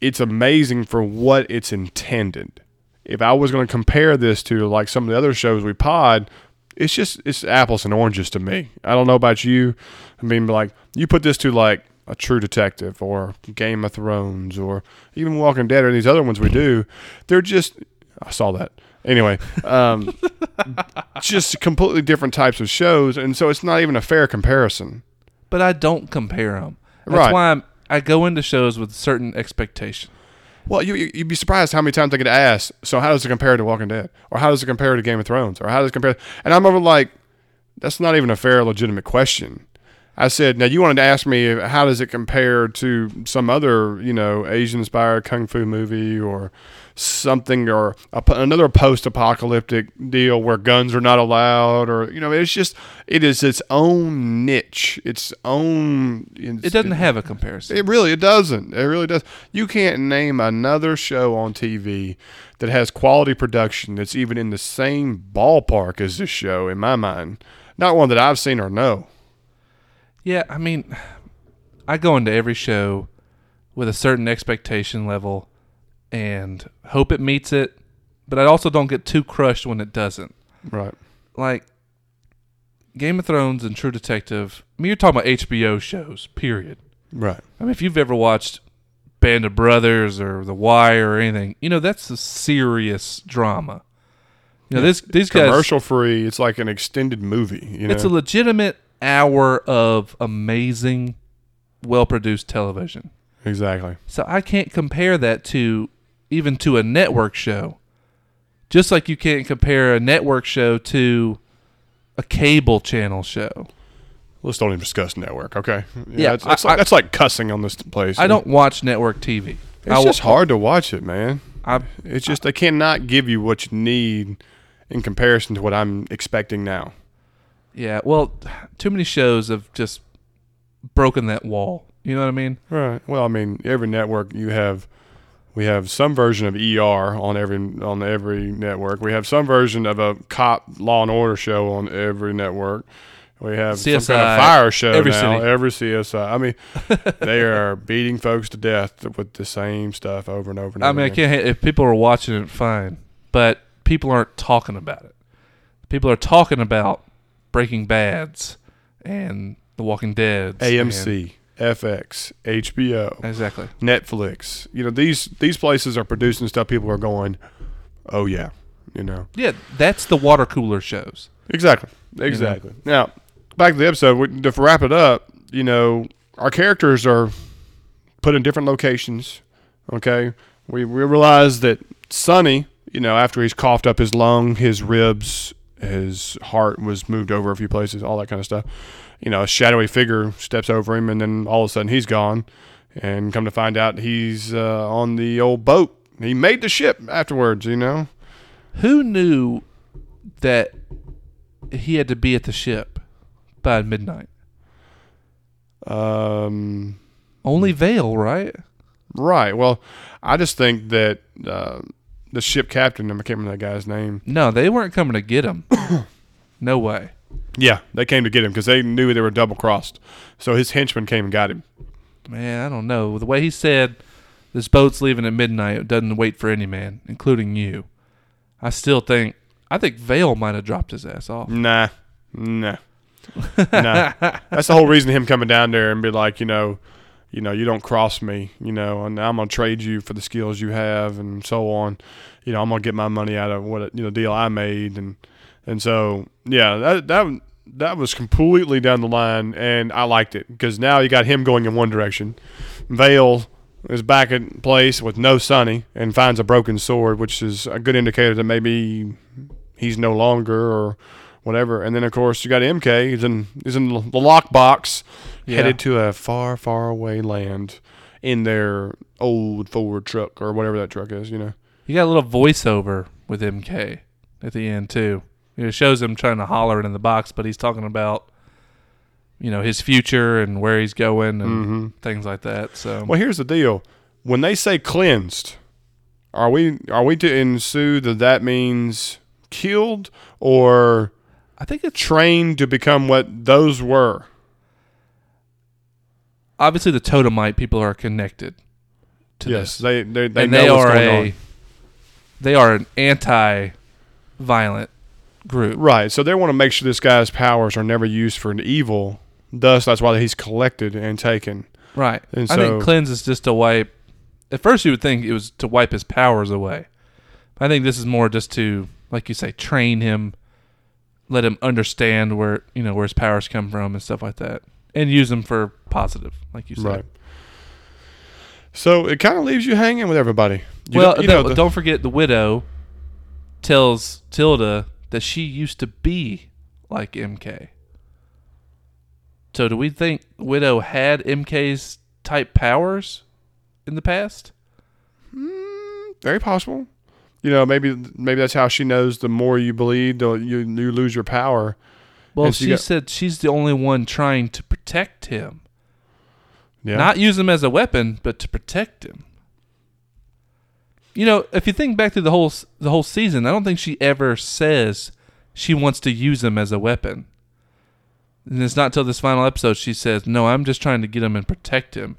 it's amazing for what it's intended. If I was going to compare this to like some of the other shows we pod, it's just it's apples and oranges to me. I don't know about you. I mean, like you put this to like a True Detective or Game of Thrones or even Walking Dead or these other ones we do, they're just. I saw that. Anyway, um, [laughs] just completely different types of shows, and so it's not even a fair comparison. But I don't compare them. That's Right. why I'm, I go into shows with certain expectation. Well, you, you- you'd be surprised how many times I get asked, so how does it compare to Walking Dead? Or how does it compare to Game of Thrones? Or how does it compare? And I'm over like, that's not even a fair, legitimate question. I said, now you wanted to ask me how does it compare to some other, you know, Asian-inspired kung fu movie or something or a, another post-apocalyptic deal where guns are not allowed or you know, it's just it is its own niche, its own. It doesn't have a comparison. It really it doesn't. It really does. You can't name another show on TV that has quality production that's even in the same ballpark as this show in my mind. Not one that I've seen or know. Yeah, I mean, I go into every show with a certain expectation level and hope it meets it, but I also don't get too crushed when it doesn't. Right. Like Game of Thrones and True Detective. I mean, you're talking about HBO shows, period. Right. I mean, if you've ever watched Band of Brothers or The Wire or anything, you know that's a serious drama. You know, this these guys. Commercial free. It's like an extended movie. You know. It's a legitimate hour of amazing, well-produced television. exactly. So I can't compare that to even to a network show. Just like you can't compare a network show to a cable channel show. Let's don't even discuss network. Okay. Yeah, That's, that's, I- like, that's like cussing on this place. I don't watch network TV. It's I, just hard to watch it, man. I, It's just they cannot give you what you need in comparison to what I'm expecting now. yeah, well, too many shows have just broken that wall. You know what I mean? Right. Well, I mean, every network you have We have some version of ER on every on every network. We have some version of a cop Law and Order show on every network. We have some kind CSI, of fire show every now. city. Every CSI. I mean, [laughs] they are beating folks to death with the same stuff over and over and over. I mean, I can't. If people are watching it, fine, but people aren't talking about it. People are talking about Breaking Bad's and The Walking Dead. AMC, FX, HBO, Exactly. Netflix. You know these these places are producing stuff. People are going, oh yeah, you know Yeah, that's the water cooler shows. exactly, exactly. Now back to the episode. we- To wrap it up, you know our characters are put in different locations. Okay, we we realize that Sunny, you know, after he's coughed up his lung, his ribs, his heart was moved over a few places, all that kind of stuff. You know, a shadowy figure steps over him, and then all of a sudden he's gone. And come to find out, he's uh, on the old boat. He made the ship afterwards. You know, Who knew that he had to be at the ship by midnight? um, Only Veil, right? right. Well, I just think that uh, the ship captain, I can't remember that guy's name. No, they weren't coming to get him. [coughs] no way. Yeah, they came to get him because they knew they were double crossed. So his henchmen came and got him. Man, I don't know. The way he said this boat's leaving at midnight, it doesn't wait for any man, including you. I still think I think Veil might have dropped his ass off. Nah, nah, nah. [laughs] That's the whole reason him coming down there and be like, you know, you know, you don't cross me, you know, and I'm gonna trade you for the skills you have and so on. You know, I'm gonna get my money out of what you know deal I made and and so yeah, that that that was completely down the line and I liked it because now you got him going in one direction. Veil is back in place with no Sunny and finds a broken sword, which is a good indicator that maybe he's no longer or whatever. And then of course you got MK. He's in he's in the lockbox, Yeah. headed to a far, far away land in their old Ford truck or whatever that truck is. You know. You got a little voiceover with MK at the end too. It shows him trying to holler it in the box, but he's talking about you know his future and where he's going and hmm things like that. So Well, here's the deal: when they say cleansed, are we are we to ensue that that means killed or I think it's trained to become what those were? obviously the Totemite people are connected to yes, this. they they they and know they what's are going a on. they are an anti-violent group. Right. So they want to make sure this guy's powers are never used for an evil. Thus, that's why he's collected and taken. Right. And I think cleanse is just to wipe. At first, you would think it was to wipe his powers away. I think this is more just to, like you say, train him, let him understand where you know where his powers come from and stuff like that, and use them for positive, like you said. Right. So it kind of leaves you hanging with everybody. You well, don't- you know, the- don't forget the widow tells Tilda that she used to be like MK. So do we think Widow had MK's type powers in the past? Hmm, very possible. You know, maybe maybe that's how she knows. The more you bleed, the you you lose your power. Well, so she got- said she's the only one trying to protect him. Yeah. Not use him as a weapon, but to protect him. You know, if you think back to the whole the whole season, I don't think she ever says she wants to use him as a weapon. And it's not till this final episode she says, "No, I'm just trying to get him and protect him,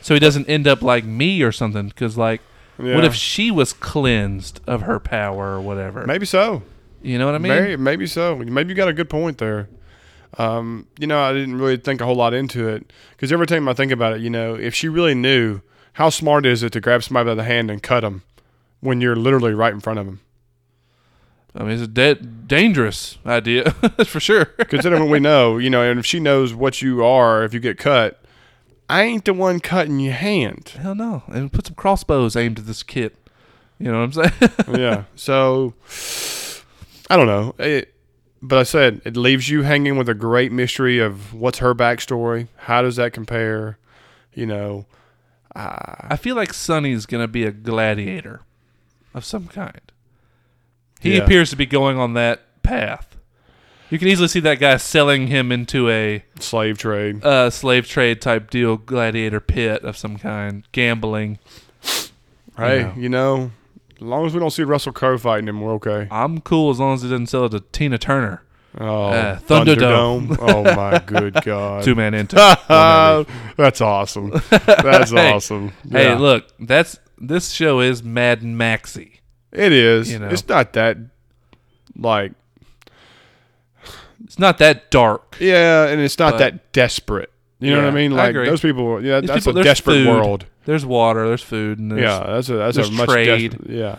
so he doesn't end up like me or something." Because like, what if she was cleansed of her power or whatever? maybe so. You know what I mean? Maybe, maybe so. Maybe you got a good point there. Um, you know, I didn't really think a whole lot into it because every time I think about it, you know, if she really knew, how smart is it to grab somebody by the hand and cut them when you're literally right in front of them? I mean, it's a de- dangerous idea [laughs] for sure. Considering what we know, you know, and if she knows what you are, if you get cut, I ain't the one cutting your hand. Hell no. And put some crossbows aimed at this kid. You know what I'm saying? [laughs] yeah. So I don't know. It, but I said it leaves you hanging with a great mystery of what's her backstory. How does that compare? You know, uh, I feel like Sunny's going to be a gladiator of some kind. He Yeah. appears to be going on that path. You can easily see that guy selling him into a slave trade. uh, slave trade type deal, gladiator pit of some kind, gambling. Hey, know. you know, as long as we don't see Russell Crowe fighting him, we're okay. I'm cool as long as it doesn't sell it to Tina Turner. Oh, Uh, Thunderdome. [laughs] oh my good [laughs] god. Two man into. That's awesome. [laughs] That's Hey. awesome. Hey, look, that's this show is Mad Maxy. it is. you know. It's not that like It's not that dark. yeah, and it's not that desperate. You know what I Yeah, mean? I Like agree. those people. Yeah, These that's people- a desperate food, world. There's water. There's food. And there's, Yeah, that's a that's a much trade. des- yeah.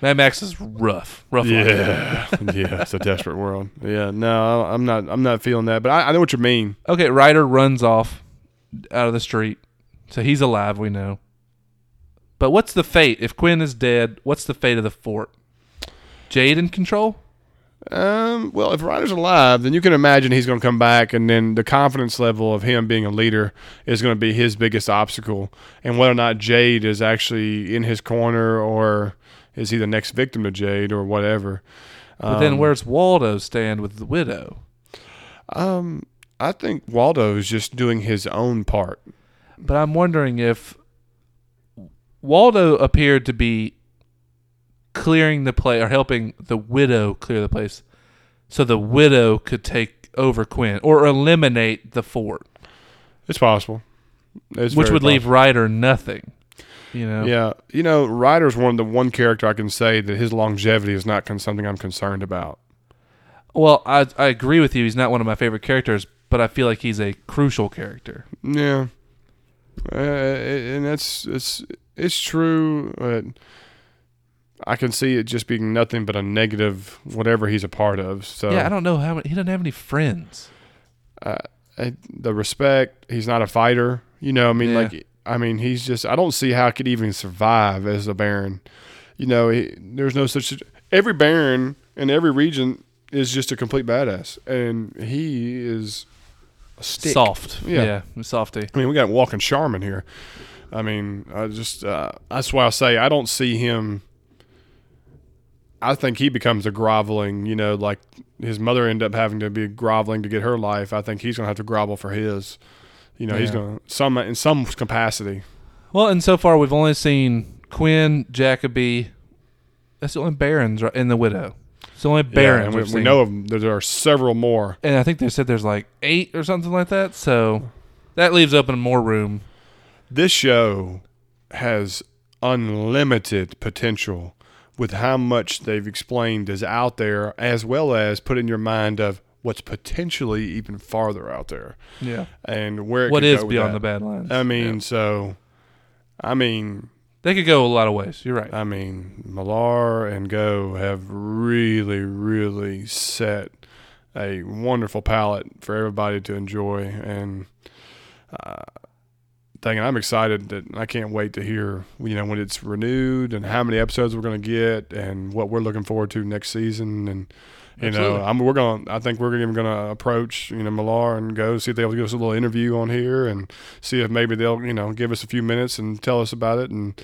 Mad Max is rough. Rough. Yeah, [laughs] yeah, it's a desperate world. Yeah, no, I'm not. I'm not feeling that, but I, I know what you mean. Okay, Ryder runs off out of the street. So he's alive, we know. But what's the fate? If Quinn is dead, what's the fate of the fort? Jade in control? Um, well, if Ryder's alive, then you can imagine he's going to come back, and then the confidence level of him being a leader is going to be his biggest obstacle. And whether or not Jade is actually in his corner, or is he the next victim to Jade, or whatever. But then Um, where's Waldo stand with the widow? Um, I think Waldo is just doing his own part. But I'm wondering if Waldo appeared to be clearing the place or helping the widow clear the place so the widow could take over Quinn or eliminate the fort, It's possible. It's which would leave. Ryder nothing. You know? Yeah, you know, Ryder's one of the one character I can say that his longevity is not con- something I'm concerned about. Well, I I agree with you. He's not one of my favorite characters, but I feel like he's a crucial character. Yeah, uh, and that's it's it's true. But I can see it just being nothing but a negative, whatever he's a part of. So Yeah, I don't know how he doesn't have any friends. uh, I- the respect. He's not a fighter. You know, I mean, Yeah. like, I mean, he's just. I don't see how I could even survive as a baron. You know, he, there's no such. Every baron in every region is just a complete badass, and he is a stick. Soft. Yeah. Yeah, softy. I mean, we got walking Charmin here. I mean, I just uh, that's why I say I don't see him. I think he becomes a groveling, you know, like his mother ended up having to be groveling to get her life. I think he's gonna have to grovel for his. You know, he's gonna some in some capacity. Well, and so far we've only seen Quinn, Jacoby. That's the only barons right, and the widow. It's the only Yeah, barons and we, we know of them. There are several more. and I think they said there's like eight or something like that. So that leaves open more room. This show has unlimited potential with how much they've explained is out there, as well as put in your mind of what's potentially even farther out there Yeah. and where it What could is beyond that. the bad lines? I mean, Yeah. so I mean, they could go a lot of ways. You're right. I mean, Millar and Gough have really, really set a wonderful palette for everybody to enjoy, and uh, dang, it, I'm excited that I can't wait to hear you know when it's renewed and how many episodes we're going to get and what we're looking forward to next season and. You Absolutely. know, I'm, we're going. I think we're even going to approach, you know, Millar and go see if they'll give us a little interview on here and see if maybe they'll, you know, give us a few minutes and tell us about it. And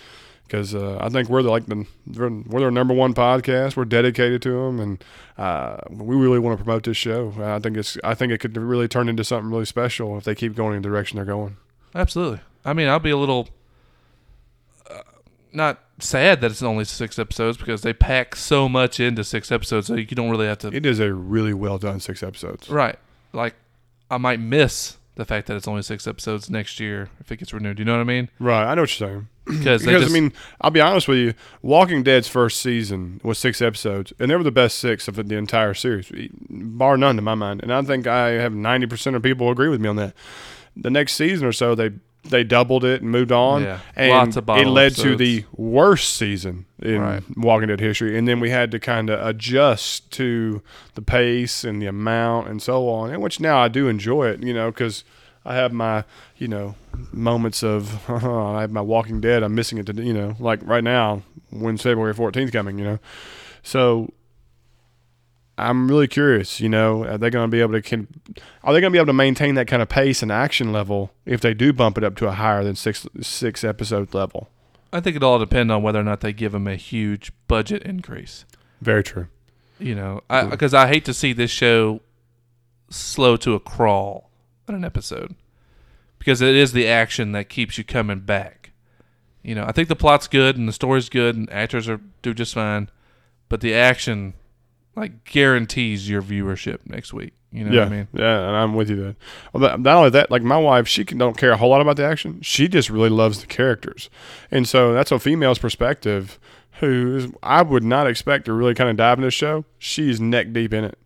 because uh, I think we're the, like the we're, we're their number one podcast. We're dedicated to them, and uh, we really want to promote this show. I think it's I think it could really turn into something really special if they keep going in the direction they're going. Absolutely. I mean, I'll be a little uh, not sad that it's only six episodes because they pack so much into six episodes, so you don't really have to. It is a really well done six episodes. right. Like, I might miss the fact that it's only six episodes next year if it gets renewed. You know what I mean? Right, I know what you're saying. Because Because just, I mean, I'll be honest with you. Walking Dead's first season was six episodes, and they were the best six of the entire series, bar none to my mind. And I think I have ninety percent of people agree with me on that. The next season or so, they they doubled it and moved on, Yeah, and lots of it led to the worst season in Right. Walking Dead history. And then we had to kind of adjust to the pace and the amount and so on. And which now I do enjoy it, you know, because. I have my, you know, moments of [laughs] I have my Walking Dead. I'm missing it to, you know, like right now. when February 14th coming? You know, so I'm really curious. You know, are they going to be able to can are they going to be able to maintain that kind of pace and action level if they do bump it up to a higher than six six episode level? I think it all depend on whether or not they give them a huge budget increase. Very true. You know, because I, hate to see this show slow to a crawl on an episode because it is the action that keeps you coming back. You know, I think the plot's good and the story's good and actors are do just fine, but the action like guarantees your viewership next week. You know yeah, what I mean? yeah, and I'm with you then. Well, that, not only that, like my wife, she can, don't care a whole lot about the action. She just really loves the characters, and so that's a female's perspective. Who is, I would not expect to really kind of dive into the show. She's neck deep in it,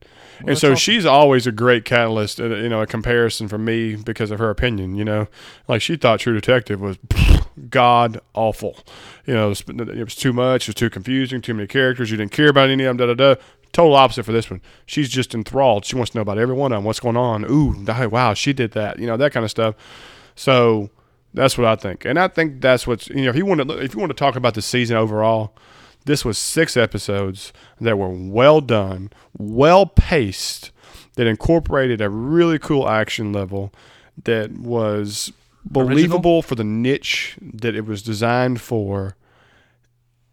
and so awesome. she's always a great catalyst. uh, You know, a comparison for me because of her opinion. You know, like she thought True Detective was [laughs] god awful. You know, it was too much. It was too confusing. Too many characters. You didn't care about any of them. Da da da. Total opposite for this one. She's just enthralled. She wants to know about every one of them. What's going on? Ooh, wow, she did that. You know that kind of stuff. So that's what I think, and I think that's what's you know if you want to if you want to talk about the season overall, this was six episodes that were well done, well paced, that incorporated a really cool action level that was believable for the niche that it was designed for,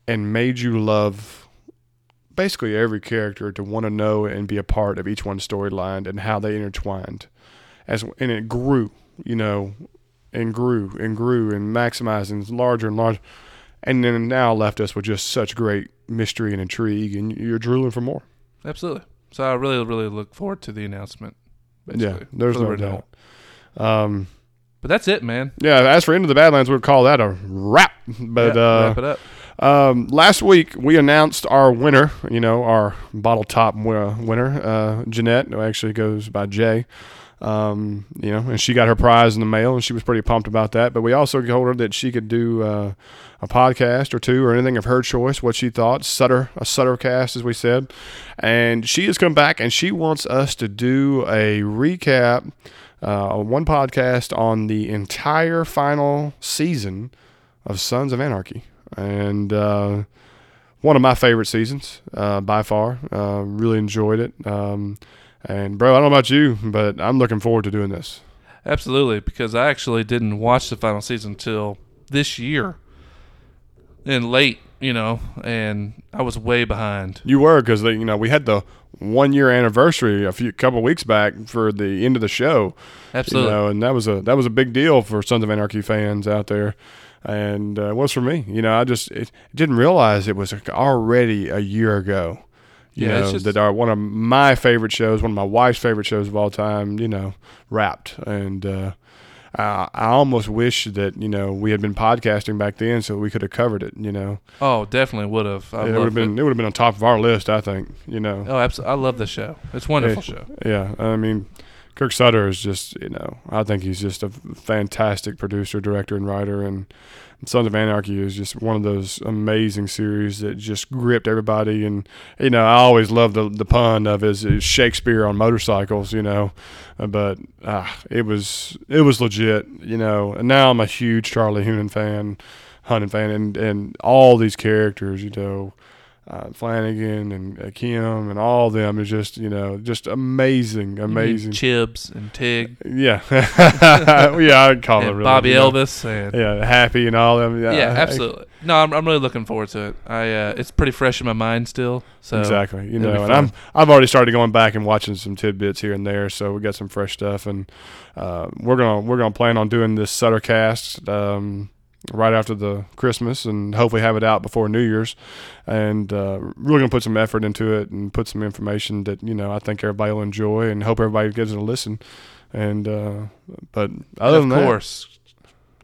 and made you love basically every character to want to know and be a part of each one's storyline and how they intertwined as and it grew you know and grew and grew and maximized and larger and larger and then now left us with just such great mystery and intrigue and you're drooling for more Absolutely. So I really, really look forward to the announcement. yeah there's no doubt um But that's it, man. yeah as for into the badlands we'd call that a wrap but Yeah, uh wrap it up. Um, last week we announced our winner. You know, our bottle top winner, uh, Jeanette, who actually goes by Jay. Um, you know, and she got her prize in the mail, and she was pretty pumped about that. But we also told her that she could do uh, a podcast or two or anything of her choice, what she thought, Sutter, a Sutter cast, as we said. And she has come back, and she wants us to do a recap, uh, one podcast on the entire final season of Sons of Anarchy and uh, one of my favorite seasons uh, by far. Uh, really enjoyed it. Um, and bro, I don't know about you, but I'm looking forward to doing this. Absolutely, because I actually didn't watch the final season till this year, and late, you know, and I was way behind. You were because you know we had the one year anniversary a few couple weeks back for the end of the show. Absolutely. You know, and that was a that was a big deal for Sons of Anarchy fans out there. And uh, it was for me. You know, I just it, didn't realize it was already a year ago. You Yeah, know, just- that are one of my favorite shows, one of my wife's favorite shows of all time. You know, wrapped, and uh, I, I almost wish that you know we had been podcasting back then, so we could have covered it. You know, Oh, definitely would have. I it would have been it would have been on top of our list. I think. You know, Oh, absolutely. I love the show. It's a wonderful Yeah. show. Yeah, I mean, Kurt Sutter is just you know I think he's just a fantastic producer, director, and writer, and Sons of Anarchy is just one of those amazing series that just gripped everybody. And you know, I always love the the pun of his, Shakespeare on motorcycles, you know, Uh, but ah, it was it was legit, you know. And now I'm a huge Charlie Hunnam fan, Hunnam fan, and and all these characters, you know uh, Flanagan and uh, Kim and all them is just you know just amazing, amazing. Chibs and Tig Yeah, [laughs] yeah, I'd call it really, Bobby you know. Elvis and Yeah, happy and all them. Yeah, yeah, I- absolutely. No, I'm, I'm really looking forward to it. I uh, it's pretty fresh in my mind still. So exactly. You know, and. I'm I've already started going back and watching some tidbits here and there, so we got some fresh stuff, and uh, we're gonna we're gonna plan on doing this Sutter cast um, right after the Christmas, and hopefully have it out before New Year's, and uh, really gonna put some effort into it and put some information that you know I think everybody will enjoy, and hope everybody gives it a listen. And uh, but other And than of that, course,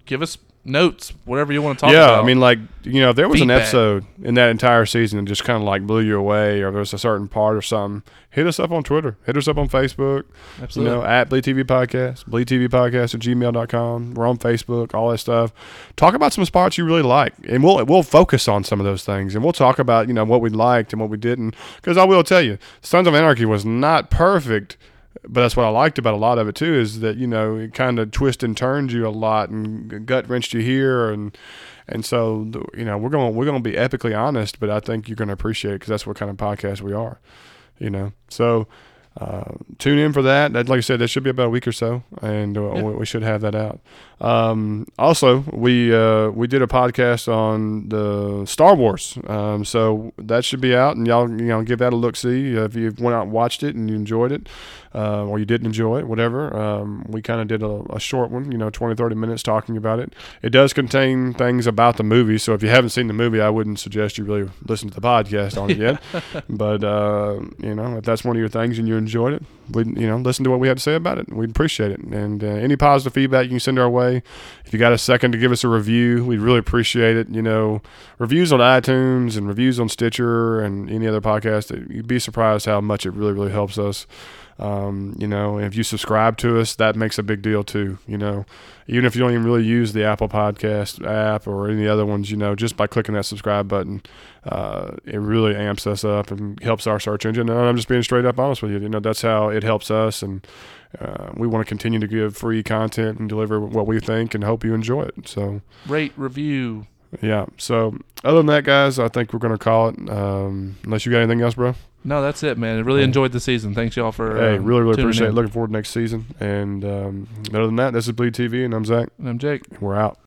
give us notes, whatever you want to talk yeah, about. I mean, like you know, if there was an episode in that entire season that just kind of like blew you away, or there was a certain part or something, hit us up on Twitter, hit us up on Facebook, absolutely. you know, at Bleed TV Podcast, Bleed TV Podcast at gmail.com. We're on Facebook, all that stuff. Talk about some spots you really like, and we'll we'll focus on some of those things, and we'll talk about you know what we liked and what we didn't. Because I will tell you, Sons of Anarchy was not perfect. But that's what I liked about a lot of it too is that you know it kind of twist and turns you a lot and gut wrenched you here and and so you know we're going we're going to be epically honest, but I think you're going to appreciate it because that's what kind of podcast we are, you know. So uh, tune in for that. that. Like I said, that should be about a week or so, and uh, Yeah. we, we should have that out. Um, also, we uh, we did a podcast on the Star Wars, um, so that should be out, and y'all you know give that a look. See if you went out and watched it and you enjoyed it, uh, or you didn't enjoy it, whatever. Um, we kind of did a, a short one, you know, 20, 30 minutes talking about it. It does contain things about the movie, so if you haven't seen the movie, I wouldn't suggest you really listen to the podcast on it yet. [laughs] but uh, you know, if that's one of your things and you enjoyed it, we you know listen to what we had to say about it. We'd appreciate it. And uh, any positive feedback you can send our way. If you got a second to give us a review, we'd really appreciate it. You know, reviews on iTunes and reviews on Stitcher and any other podcast. You'd be surprised how much it really really helps us. Um, you know, if you subscribe to us, that makes a big deal too. You know, even if you don't even really use the Apple Podcast app or any other ones, you know, just by clicking that subscribe button, uh, it really amps us up and helps our search engine. And I'm just being straight up honest with you. You know, that's how it helps us, and uh, we want to continue to give free content and deliver what we think, and hope you enjoy it. So, Rate, review. Yeah. So, other than that, guys, I think we're gonna call it. Um, unless you got anything else, bro. No, that's it, man. I really Yeah. enjoyed the season. Thanks y'all for. Hey, um, really, really appreciate it. Looking forward to next season. And um, other than that, this is Bleed TV, and I'm Zach. And I'm Jake. We're out.